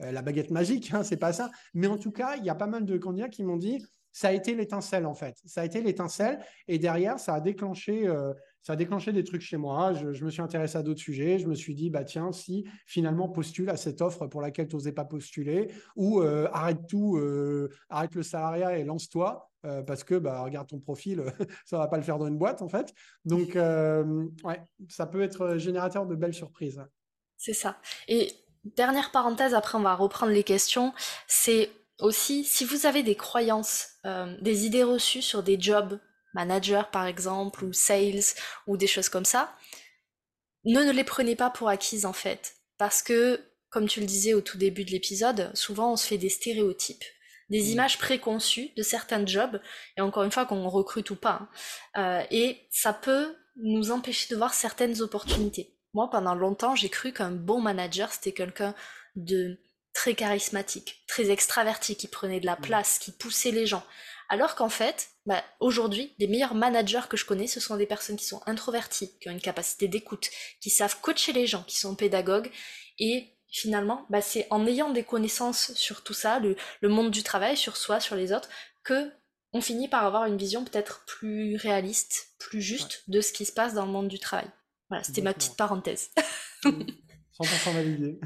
la baguette magique, hein, c'est pas ça. Mais en tout cas, il y a pas mal de candidats qui m'ont dit ça a été l'étincelle en fait. Ça a été l'étincelle et derrière, ça a déclenché ça a déclenché des trucs chez moi. Je, me suis intéressé à d'autres sujets. Je me suis dit, bah tiens, si finalement postule à cette offre pour laquelle tu n'osais pas postuler, ou euh, arrête tout, euh, arrête le salariat et lance-toi, euh, parce que bah, regarde ton profil, ça va pas le faire dans une boîte en fait. Donc, ouais, ça peut être générateur de belles surprises. C'est ça. Et dernière parenthèse, après on va reprendre les questions, c'est aussi si vous avez des croyances, des idées reçues sur des jobs manager par exemple, ou sales, ou des choses comme ça, ne, ne les prenez pas pour acquises en fait. Parce que, comme tu le disais au tout début de l'épisode, souvent on se fait des stéréotypes, des mmh. images préconçues de certains jobs, et encore une fois qu'on recrute ou pas. Hein. Euh, et ça peut nous empêcher de voir certaines opportunités. Moi, pendant longtemps, j'ai cru qu'un bon manager, c'était quelqu'un de très charismatique, très extraverti, qui prenait de la mmh. place, qui poussait les gens. Alors qu'en fait, bah, aujourd'hui, les meilleurs managers que je connais, ce sont des personnes qui sont introverties, qui ont une capacité d'écoute, qui savent coacher les gens, qui sont pédagogues. Et finalement, bah, c'est en ayant des connaissances sur tout ça, le, monde du travail, sur soi, sur les autres, que on finit par avoir une vision peut-être plus réaliste, plus juste de ce qui se passe dans le monde du travail. Voilà, c'était ma petite parenthèse. 100% validé.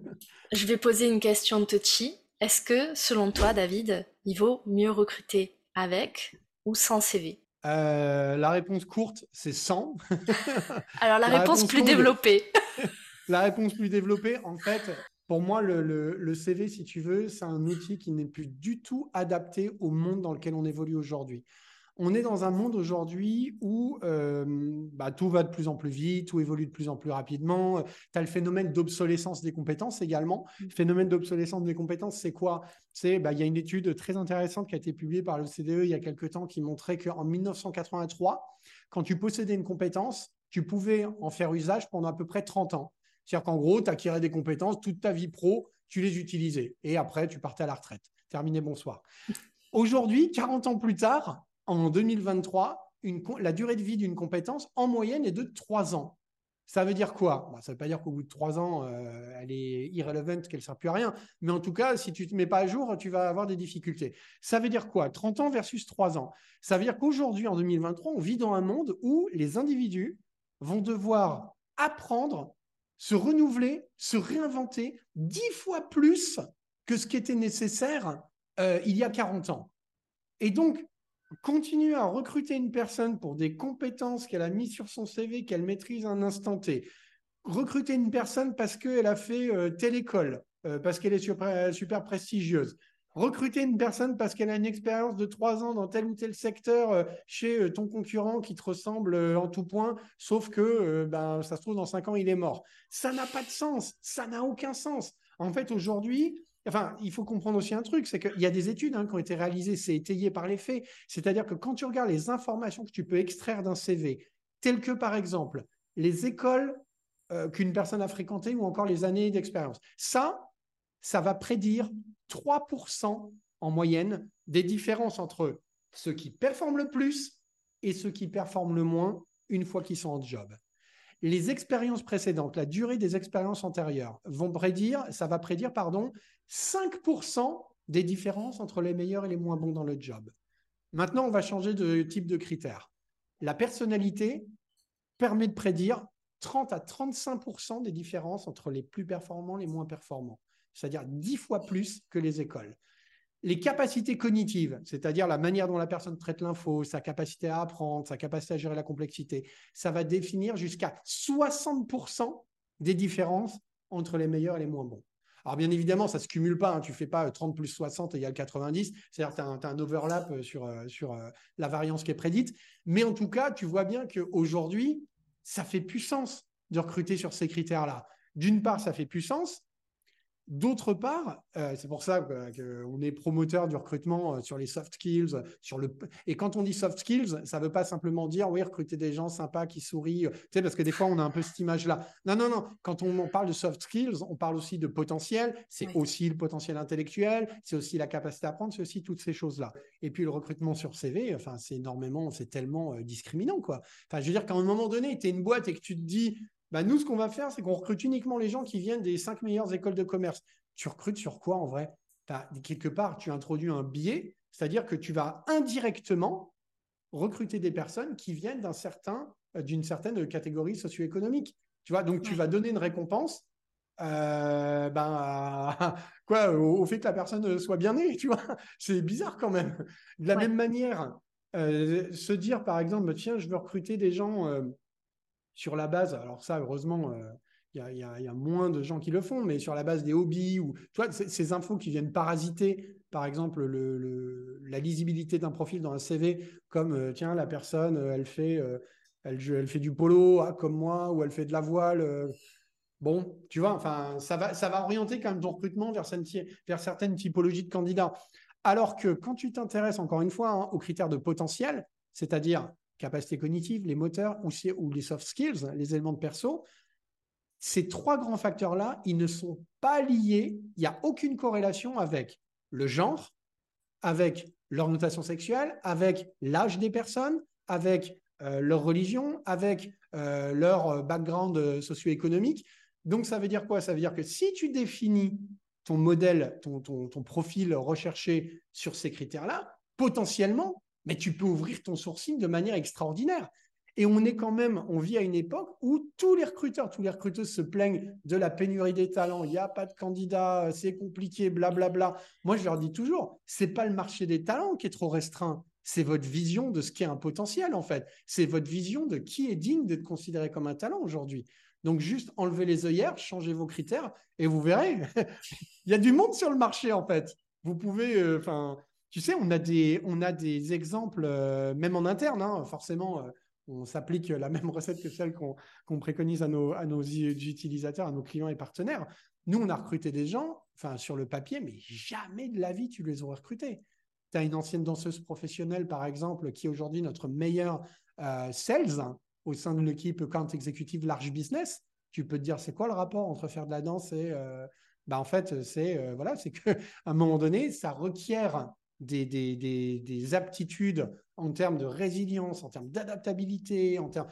je vais poser une question de touchy. Est-ce que, selon toi, David, il vaut mieux recruter avec ou sans CV euh, La réponse courte, c'est sans. Alors, la, réponse, plus développée. la réponse plus développée, en fait, pour moi, le, CV, si tu veux, c'est un outil qui n'est plus du tout adapté au monde dans lequel on évolue aujourd'hui on est dans un monde aujourd'hui où euh, bah, tout va de plus en plus vite, tout évolue de plus en plus rapidement. Tu as le phénomène d'obsolescence des compétences également. Le mmh. phénomène d'obsolescence des compétences, c'est quoi? C'est bah, il y a une étude très intéressante qui a été publiée par le CDE il y a quelques temps qui montrait qu'en 1983, quand tu possédais une compétence, tu pouvais en faire usage pendant à peu près 30 ans. C'est-à-dire qu'en gros, tu acquirais des compétences, toute ta vie pro, tu les utilisais. Et après, tu partais à la retraite. Terminé, bonsoir. Aujourd'hui, 40 ans plus tard, en 2023, la durée de vie d'une compétence en moyenne est de 3 ans. Ça veut dire quoi? Bah, Ça ne veut pas dire qu'au bout de 3 ans, euh, elle est irrelevant, qu'elle ne sert plus à rien. Mais en tout cas, si tu ne te mets pas à jour, tu vas avoir des difficultés. Ça veut dire quoi? 30 ans versus 3 ans. Ça veut dire qu'aujourd'hui, en 2023, on vit dans un monde où les individus vont devoir apprendre, se renouveler, se réinventer 10 fois plus que ce qui était nécessaire euh, il y a 40 ans. Et donc, continuer à recruter une personne pour des compétences qu'elle a mis sur son CV, qu'elle maîtrise un instant T, recruter une personne parce qu'elle a fait euh, telle école, euh, parce qu'elle est super, super, prestigieuse, recruter une personne parce qu'elle a une expérience de trois ans dans tel ou tel secteur euh, chez ton concurrent qui te ressemble en tout point, sauf que ben, ça se trouve dans cinq ans, il est mort. Ça n'a pas de sens, ça n'a aucun sens. En fait, aujourd'hui, Enfin, il faut comprendre aussi un truc, c'est qu'il y a des études hein, qui ont été réalisées, c'est étayé par les faits. C'est-à-dire que quand tu regardes les informations que tu peux extraire d'un CV, telles que par exemple les écoles euh, qu'une personne a fréquentées ou encore les années d'expérience, ça, ça va prédire 3% en moyenne des différences entre ceux qui performent le plus et ceux qui performent le moins une fois qu'ils sont en job les expériences précédentes, la durée des expériences antérieures vont prédire, ça va prédire, pardon, 5% des différences entre les meilleurs et les moins bons dans le job. Maintenant, on va changer de type de critère. La personnalité permet de prédire 30 à 35% des différences entre les plus performants et les moins performants, c'est-à-dire 10 fois plus que les écoles. Les capacités cognitives, c'est-à-dire la manière dont la personne traite l'info, sa capacité à apprendre, sa capacité à gérer la complexité, ça va définir jusqu'à 60% des différences entre les meilleurs et les moins bons. Alors, bien évidemment, ça ne se cumule pas. Hein. Tu ne fais pas 30 plus 60 égale 90. C'est-à-dire que tu as, un overlap sur, sur la variance qui est prédite. Mais en tout cas, tu vois bien qu'aujourd'hui, ça fait puissance de recruter sur ces critères-là. D'une part, ça fait puissance. D'autre part, euh, c'est pour ça qu'on est promoteur du recrutement euh, sur les soft skills. Sur le... Et quand on dit soft skills, ça ne veut pas simplement dire, oui, recruter des gens sympas qui sourient, tu sais, parce que des fois, on a un peu cette image-là. Non, non, non. Quand on parle de soft skills, on parle aussi de potentiel. C'est aussi le potentiel intellectuel, c'est aussi la capacité à apprendre, c'est aussi toutes ces choses-là. Et puis, le recrutement sur CV, enfin, c'est énormément, c'est tellement euh, discriminant, quoi. Enfin, je veux dire qu'à un moment donné, tu es une boîte et que tu te dis, bah, nous, ce qu'on va faire, c'est qu'on recrute uniquement les gens qui viennent des cinq meilleures écoles de commerce. Tu recrutes sur quoi en vrai? Quelque part, tu introduis un biais, c'est-à-dire que tu vas indirectement recruter des personnes qui viennent d'un certain, euh, d'une certaine catégorie socio-économique. Tu vois, donc tu vas donner une récompense euh, ben, quoi, au, fait que la personne soit bien née, tu vois? C'est bizarre quand même. De la même manière, euh, se dire par exemple, tiens, je veux recruter des gens sur la base, alors ça, heureusement, euh, il y, a, moins de gens qui le font, mais sur la base des hobbies ou tu vois, ces infos qui viennent parasiter, par exemple, le, la lisibilité d'un profil dans un CV, comme euh, tiens, la personne, euh, elle fait, elle, elle, fait du polo, ah, comme moi, ou elle fait de la voile. Bon, tu vois, enfin, ça va, ça va orienter quand même ton recrutement vers, vers certaines typologies de candidats. Alors que quand tu t'intéresses, encore une fois, hein, aux critères de potentiel, c'est-à-dire capacités cognitives, les moteurs ou, les soft skills, les éléments de perso, ces trois grands facteurs-là, ils ne sont pas liés, il n'y a aucune corrélation avec le genre, avec l'orientation sexuelle, avec l'âge des personnes, avec euh, leur religion, avec euh, leur background socio-économique. Donc ça veut dire quoi? Ça veut dire que si tu définis ton modèle, ton, ton profil recherché sur ces critères-là, potentiellement, mais tu peux ouvrir ton sourcing de manière extraordinaire. Et on est quand même, on vit à une époque où tous les recruteurs, tous les recruteuses se plaignent de la pénurie des talents. Il n'y a pas de candidats, c'est compliqué, blablabla. Bla, bla. Moi, je leur dis toujours, c'est pas le marché des talents qui est trop restreint. C'est votre vision de ce qu'est un potentiel, en fait. C'est votre vision de qui est digne d'être considéré comme un talent aujourd'hui. Donc, juste enlevez les œillères, changez vos critères et vous verrez. Il y a du monde sur le marché, en fait. Vous pouvez, euh, enfin, tu sais, on a des, on a des exemples, euh, même en interne, hein, forcément, euh, on s'applique la même recette que celle qu'on préconise à nos, à nos utilisateurs, à nos clients et partenaires. Nous, on a recruté des gens, enfin, sur le papier, mais jamais de la vie, tu les aurais recrutés. Tu as une ancienne danseuse professionnelle, par exemple, qui est aujourd'hui notre meilleure euh, sales hein, au sein de l'équipe Account Executive Large Business. Tu peux te dire, c'est quoi le rapport entre faire de la danse et. bah en fait, c'est voilà, c'est qu'à un moment donné, ça requiert des, des, aptitudes en termes de résilience, en termes d'adaptabilité, en termes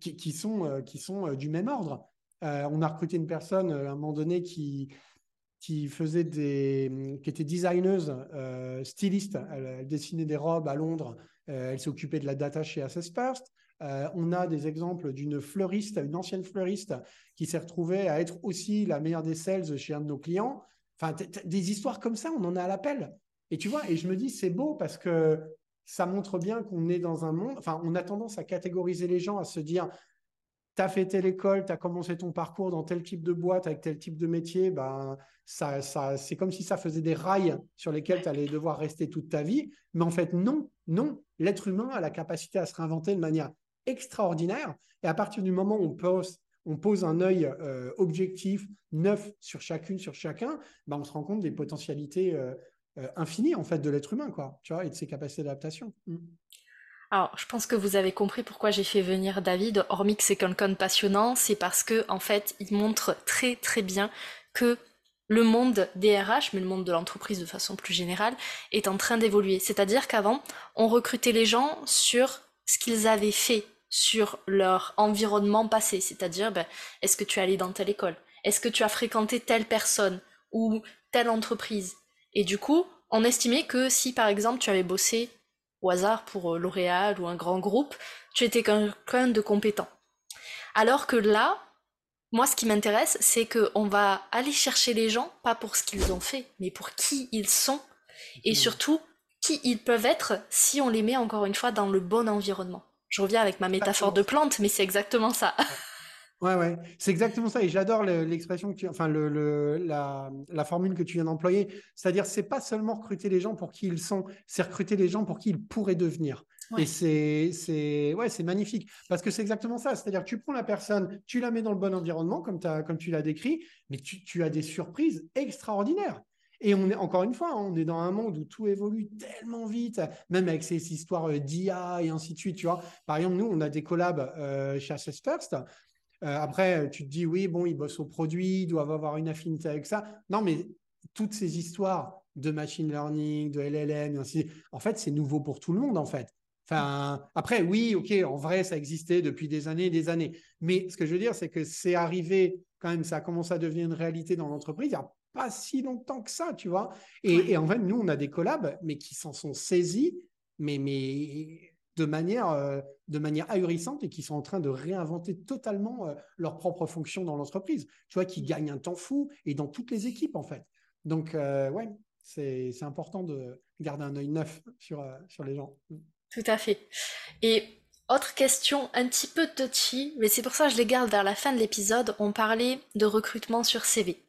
qui, sont, euh, qui sont euh, du même ordre. Euh, on a recruté une personne à un moment donné qui, qui faisait des, qui était designeuse, styliste. Elle, dessinait des robes à Londres. elle occupée de la data chez Access First. on a des exemples d'une fleuriste, une ancienne fleuriste, qui s'est retrouvée à être aussi la meilleure des sales chez un de nos clients. Enfin, des histoires comme ça, on en a à l'appel. Et tu vois, et je me dis, c'est beau parce que ça montre bien qu'on est dans un monde, enfin, on a tendance à catégoriser les gens, à se dire, tu as fait telle école, tu as commencé ton parcours dans tel type de boîte, avec tel type de métier, ben, ça, ça, c'est comme si ça faisait des rails sur lesquels tu allais devoir rester toute ta vie. Mais en fait, non, non. L'être humain a la capacité à se réinventer de manière extraordinaire. Et à partir du moment où on pose, on pose un œil euh, objectif, neuf sur chacune, sur chacun, ben, on se rend compte des potentialités euh, euh, infini en fait de l'être humain, quoi, tu vois, et de ses capacités d'adaptation. Mm. Alors, je pense que vous avez compris pourquoi j'ai fait venir David, hormis que c'est quelqu'un passionnant, c'est parce que en fait, il montre très très bien que le monde des RH, mais le monde de l'entreprise de façon plus générale, est en train d'évoluer. C'est-à-dire qu'avant, on recrutait les gens sur ce qu'ils avaient fait, sur leur environnement passé. C'est-à-dire, ben, est-ce que tu es allé dans telle école? Est-ce que tu as fréquenté telle personne ou telle entreprise? Et du coup, on estimait que si par exemple tu avais bossé au hasard pour euh, L'Oréal ou un grand groupe, tu étais quelqu'un de compétent. Alors que là, moi ce qui m'intéresse, c'est qu'on va aller chercher les gens, pas pour ce qu'ils ont fait, mais pour qui ils sont, et mmh. surtout qui ils peuvent être si on les met encore une fois dans le bon environnement. Je reviens avec ma métaphore de plante, mais c'est exactement ça. Ouais, ouais, c'est exactement ça. Et j'adore l'expression que tu, enfin, le, la, la, formule que tu viens d'employer. C'est-à-dire, c'est pas seulement recruter les gens pour qui ils sont, c'est recruter les gens pour qui ils pourraient devenir. Et c'est, c'est, ouais, c'est magnifique parce que c'est exactement ça. C'est-à-dire tu prends la personne, tu la mets dans le bon environnement, comme, as, comme tu l'as décrit, mais tu, tu as des surprises extraordinaires. Et on est encore une fois, hein, on est dans un monde où tout évolue tellement vite, même avec ces histoires euh, d'IA et ainsi de suite. Tu vois, par exemple, nous, on a des collabs euh, chez Assess First. Euh, après, tu te dis oui, bon, ils bossent au produit, ils doivent avoir une affinité avec ça. Non, mais toutes ces histoires de machine learning, de LLM, ainsi, en fait, c'est nouveau pour tout le monde, en fait. Enfin, après, oui, ok, en vrai, ça existait depuis des années et des années. Mais ce que je veux dire, c'est que c'est arrivé quand même, ça a commencé à devenir une réalité dans l'entreprise il n'y a pas si longtemps que ça, tu vois. Et, en fait, nous, on a des collabs, mais qui s'en sont saisis, mais, mais de manière, euh, de manière ahurissante et qui sont en train de réinventer totalement euh, leur propre fonction dans l'entreprise. Tu vois, qui gagnent un temps fou et dans toutes les équipes, en fait. Donc, euh, ouais, c'est important de garder un œil neuf sur, sur les gens. Tout à fait. Et autre question un petit peu touchy, mais c'est pour ça que je les garde vers la fin de l'épisode. On parlait de recrutement sur CV.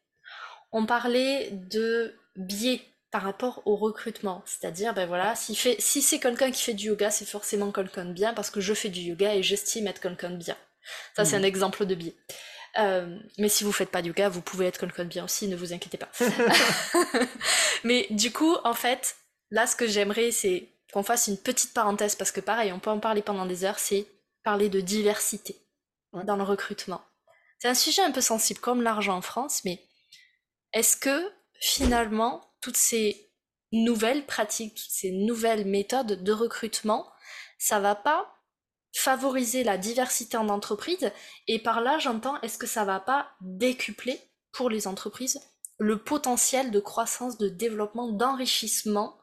On parlait de biais par rapport au recrutement. C'est-à-dire, ben voilà, si, si c'est quelqu'un qui fait du yoga, c'est forcément quelqu'un de bien parce que je fais du yoga et j'estime être quelqu'un de bien. Ça, c'est un mmh. exemple de biais. Euh, mais si vous faites pas de yoga, vous pouvez être quelqu'un de bien aussi, ne vous inquiétez pas. mais du coup, en fait, là, ce que j'aimerais, c'est qu'on fasse une petite parenthèse, parce que pareil, on peut en parler pendant des heures, c'est parler de diversité dans le recrutement. C'est un sujet un peu sensible comme l'argent en France, mais est-ce que finalement, toutes ces nouvelles pratiques, toutes ces nouvelles méthodes de recrutement, ça va pas favoriser la diversité en entreprise Et par là, j'entends, est-ce que ça va pas décupler pour les entreprises le potentiel de croissance, de développement, d'enrichissement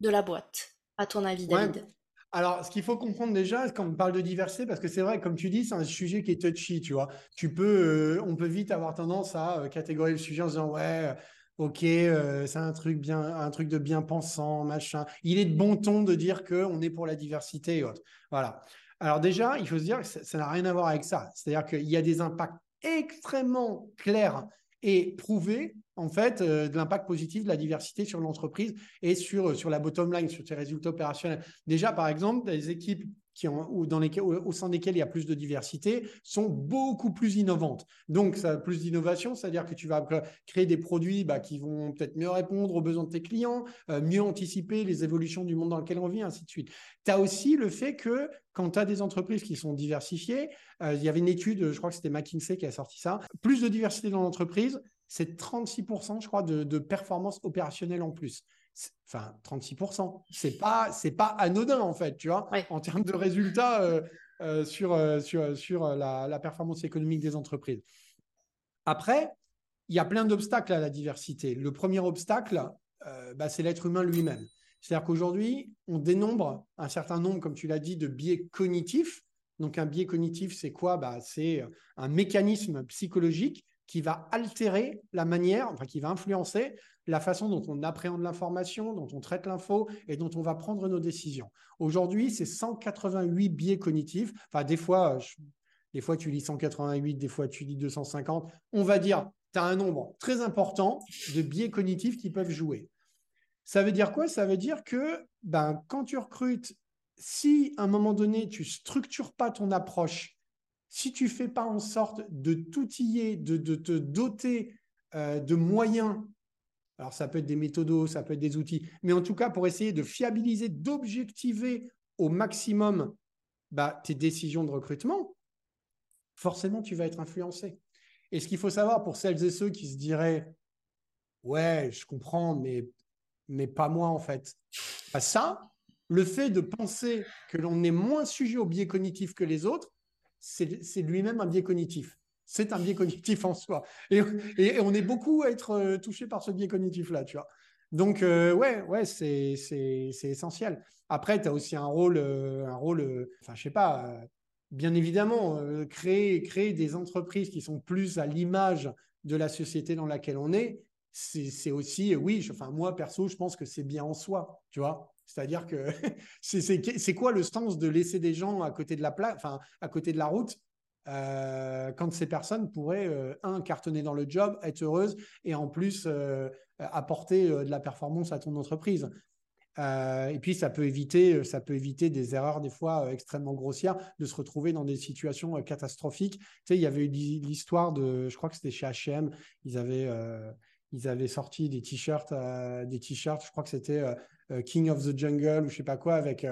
de la boîte à ton avis, David? Alors, ce qu'il faut comprendre déjà quand on parle de diversité, parce que c'est vrai, comme tu dis, c'est un sujet qui est touchy, tu vois. Tu peux, euh, on peut vite avoir tendance à euh, catégoriser le sujet en disant ouais. Ok, euh, c'est un truc bien, un truc de bien pensant, machin. Il est de bon ton de dire que on est pour la diversité et autres. Voilà. Alors déjà, il faut se dire que ça n'a rien à voir avec ça. C'est-à-dire qu'il y a des impacts extrêmement clairs et prouvés en fait euh, de l'impact positif de la diversité sur l'entreprise et sur, euh, sur la bottom line, sur ses résultats opérationnels. Déjà, par exemple, les équipes ou au, sein desquelles il y a plus de diversité sont beaucoup plus innovantes. Donc, ça, plus d'innovation, c'est-à-dire que tu vas créer des produits bah, qui vont peut-être mieux répondre aux besoins de tes clients, euh, mieux anticiper les évolutions du monde dans lequel on vit, ainsi de suite. Tu as aussi le fait que quand tu as des entreprises qui sont diversifiées, il y avait une étude, je crois que c'était McKinsey qui a sorti ça, plus de diversité dans l'entreprise, c'est 36%, je crois, de, performance opérationnelle en plus. Enfin, 36%. C'est pas, c'est pas anodin, en fait, tu vois, en termes de résultats euh, euh, sur, euh, sur, sur la, performance économique des entreprises. Après, il y a plein d'obstacles à la diversité. Le premier obstacle, bah, c'est l'être humain lui-même. C'est-à-dire qu'aujourd'hui, on dénombre un certain nombre, comme tu l'as dit, de biais cognitifs. Donc, un biais cognitif, c'est quoi? Bah, C'est un mécanisme psychologique qui va altérer la manière, enfin qui va influencer la façon dont on appréhende l'information, dont on traite l'info et dont on va prendre nos décisions. Aujourd'hui, c'est 188 biais cognitifs. Enfin, des fois, des fois tu lis 188, des fois tu lis 250. On va dire, tu as un nombre très important de biais cognitifs qui peuvent jouer. Ça veut dire quoi? Ça veut dire que ben, quand tu recrutes, si à un moment donné, tu structures pas ton approche si tu fais pas en sorte de t'outiller, de, de te doter euh, de moyens, alors ça peut être des méthodos, ça peut être des outils, mais en tout cas pour essayer de fiabiliser, d'objectiver au maximum bah, tes décisions de recrutement, forcément tu vas être influencé. Et ce qu'il faut savoir pour celles et ceux qui se diraient ouais, je comprends, mais, pas moi en fait. Bah, ça, le fait de penser que l'on est moins sujet au biais cognitif que les autres, c'est lui-même un biais cognitif. C'est un biais cognitif en soi. Et, on est beaucoup à être euh, touché par ce biais cognitif-là, tu vois. Donc, euh, ouais, ouais, c'est essentiel. Après, tu as aussi un rôle, euh, un rôle enfin, je sais pas, bien évidemment, créer, créer des entreprises qui sont plus à l'image de la société dans laquelle on est, c'est aussi, oui, moi, perso, je pense que c'est bien en soi, tu. C'est-à-dire que c'est quoi le sens de laisser des gens à côté de la à côté de la route quand ces personnes pourraient, un, cartonner dans le job, être heureuses et en plus apporter de la performance à ton entreprise. et puis ça peut éviter, ça peut éviter des erreurs des fois extrêmement grossières, de se retrouver dans des situations catastrophiques. Tu sais, il y avait eu l'histoire de, je crois que c'était chez H&M, ils avaient ils avaient sorti des t-shirts, euh, des t-shirts, je crois que c'était euh, euh, King of the Jungle ou je sais pas quoi, avec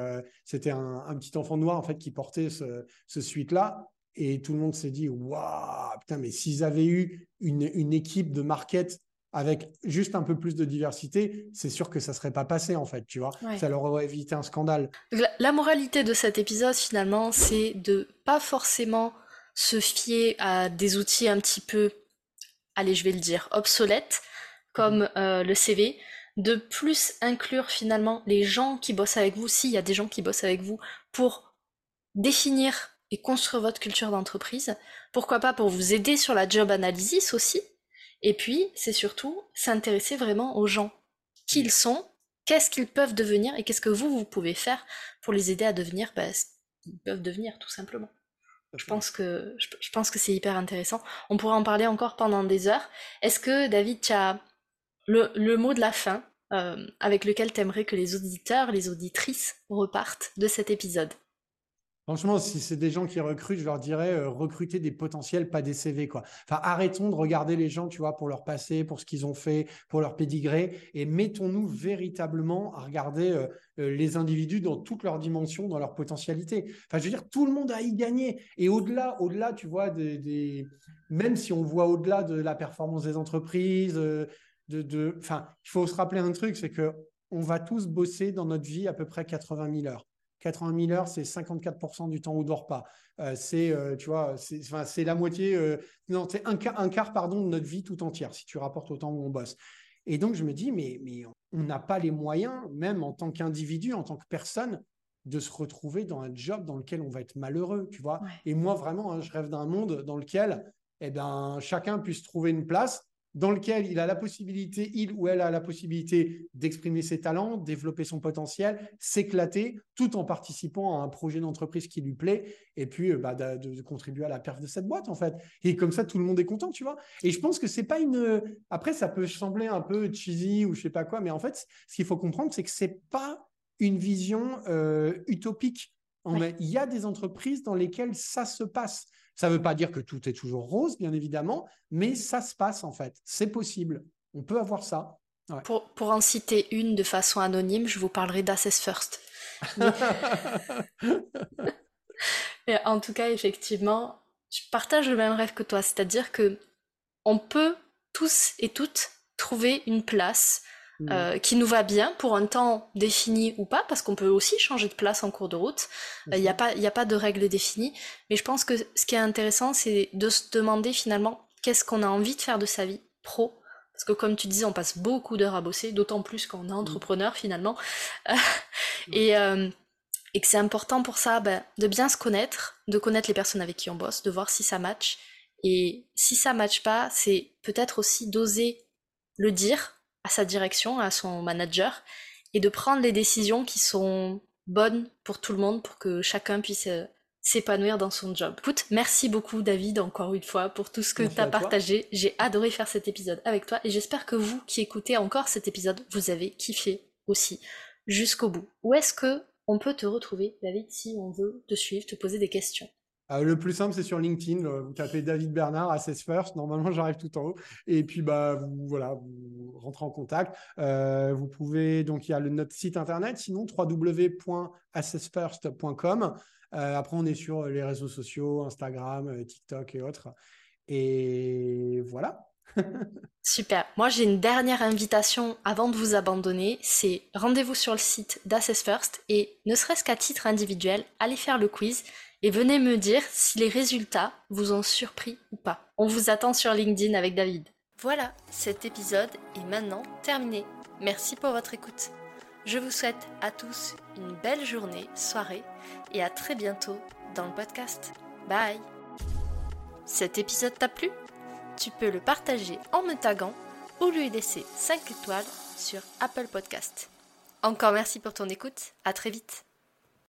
c'était un, petit enfant noir en fait qui portait ce, ce suite-là. Et tout le monde s'est dit, waouh, putain, mais s'ils avaient eu une, une, équipe de market avec juste un peu plus de diversité, c'est sûr que ça serait pas passé en fait, tu vois. Ça leur aurait évité un scandale. La, la moralité de cet épisode finalement, c'est de pas forcément se fier à des outils un petit peu allez, je vais le dire, obsolète, comme mhm. euh, le CV, de plus inclure finalement les gens qui bossent avec vous, s'il y a des gens qui bossent avec vous, pour définir et construire votre culture d'entreprise. Pourquoi pas pour vous aider sur la job analysis aussi. Et puis, c'est surtout s'intéresser vraiment aux gens. Qui ils sont, qu'est-ce qu'ils peuvent devenir et qu'est-ce que vous, vous pouvez faire pour les aider à devenir bah, ce qu'ils peuvent devenir, tout simplement. Je pense que je, pense que c'est hyper intéressant. On pourrait en parler encore pendant des heures. Est-ce que David, tu as le, mot de la fin euh, avec lequel tu aimerais que les auditeurs, les auditrices repartent de cet épisode? Franchement, si c'est des gens qui recrutent, je leur dirais euh, recruter des potentiels, pas des CV. Arrêtons de regarder les gens, tu vois, pour leur passé, pour ce qu'ils ont fait, pour leur pédigré, et mettons-nous véritablement à regarder euh, euh, les individus dans toutes leurs dimensions, dans leur potentialité. Enfin, je veux dire, tout le monde a y gagné. Et au-delà, au-delà, tu vois, même si on voit au-delà de la performance des entreprises, de, il faut se rappeler un truc, c'est que on va tous bosser dans notre vie à peu près 80 000 heures. 80 000 heures, c'est 54% du temps où on dort pas. Euh, c'est, euh, tu vois, c'est, la moitié, euh, non, c'est un quart, un quart, pardon, de notre vie tout entière, si tu rapportes au temps où on bosse. Et donc, je me dis, mais, mais on n'a pas les moyens, même en tant qu'individu, en tant que personne, de se retrouver dans un job dans lequel on va être malheureux, tu vois. Et moi, vraiment, hein, je rêve d'un monde dans lequel eh ben, chacun puisse trouver une place dans lequel il a la possibilité, il ou elle a la possibilité d'exprimer ses talents, développer son potentiel, s'éclater, tout en participant à un projet d'entreprise qui lui plaît, et puis euh, bah, de, contribuer à la perte de cette boîte en fait. Et comme ça, tout le monde est content, tu vois. Et je pense que c'est pas une. Après, ça peut sembler un peu cheesy ou je sais pas quoi, mais en fait, ce qu'il faut comprendre, c'est que c'est pas une vision euh, utopique. Il y a des entreprises dans lesquelles ça se passe. Ça ne veut pas dire que tout est toujours rose, bien évidemment, mais ça se passe en fait. C'est possible. On peut avoir ça. Pour, pour, en citer une de façon anonyme, je vous parlerai d'Assess First. en tout cas, effectivement, je partage le même rêve que toi, c'est-à-dire que on peut tous et toutes trouver une place Mm. Euh, qui nous va bien pour un temps défini ou pas, parce qu'on peut aussi changer de place en cours de route. Il n'y a, pas, a pas de règles définies. Mais je pense que ce qui est intéressant, c'est de se demander finalement qu'est-ce qu'on a envie de faire de sa vie pro. Parce que comme tu disais, on passe beaucoup d'heures à bosser, d'autant plus quand on est mm. entrepreneur finalement. Mm. et, euh, et que c'est important pour ça ben, de bien se connaître, de connaître les personnes avec qui on bosse, de voir si ça match. Et si ça match pas, c'est peut-être aussi d'oser le dire à sa direction, à son manager, et de prendre les décisions qui sont bonnes pour tout le monde, pour que chacun puisse euh, s'épanouir dans son job. Écoute, merci beaucoup David encore une fois pour tout ce que tu as partagé. J'ai adoré faire cet épisode avec toi et j'espère que vous qui écoutez encore cet épisode, vous avez kiffé aussi jusqu'au bout. Où est-ce que on peut te retrouver David si on veut te suivre, te poser des questions? Euh, le plus simple, c'est sur LinkedIn. Euh, vous tapez David Bernard, Assess First. Normalement, j'arrive tout en haut. Et puis, bah, vous, voilà, vous rentrez en contact. Euh, vous pouvez, donc, il y a le, notre site internet, sinon, www.assessfirst.com. après, on est sur les réseaux sociaux, Instagram, TikTok et autres. Et voilà. Super. Moi, j'ai une dernière invitation avant de vous abandonner. C'est rendez-vous sur le site d'Assess First et ne serait-ce qu'à titre individuel, allez faire le quiz et venez me dire si les résultats vous ont surpris ou pas. On vous attend sur LinkedIn avec David. Voilà, cet épisode est maintenant terminé. Merci pour votre écoute. Je vous souhaite à tous une belle journée, soirée et à très bientôt dans le podcast. Bye Cet épisode t'a plu? Tu peux le partager en me taguant ou lui laisser 5 étoiles sur Apple Podcast. Encore merci pour ton écoute, à très vite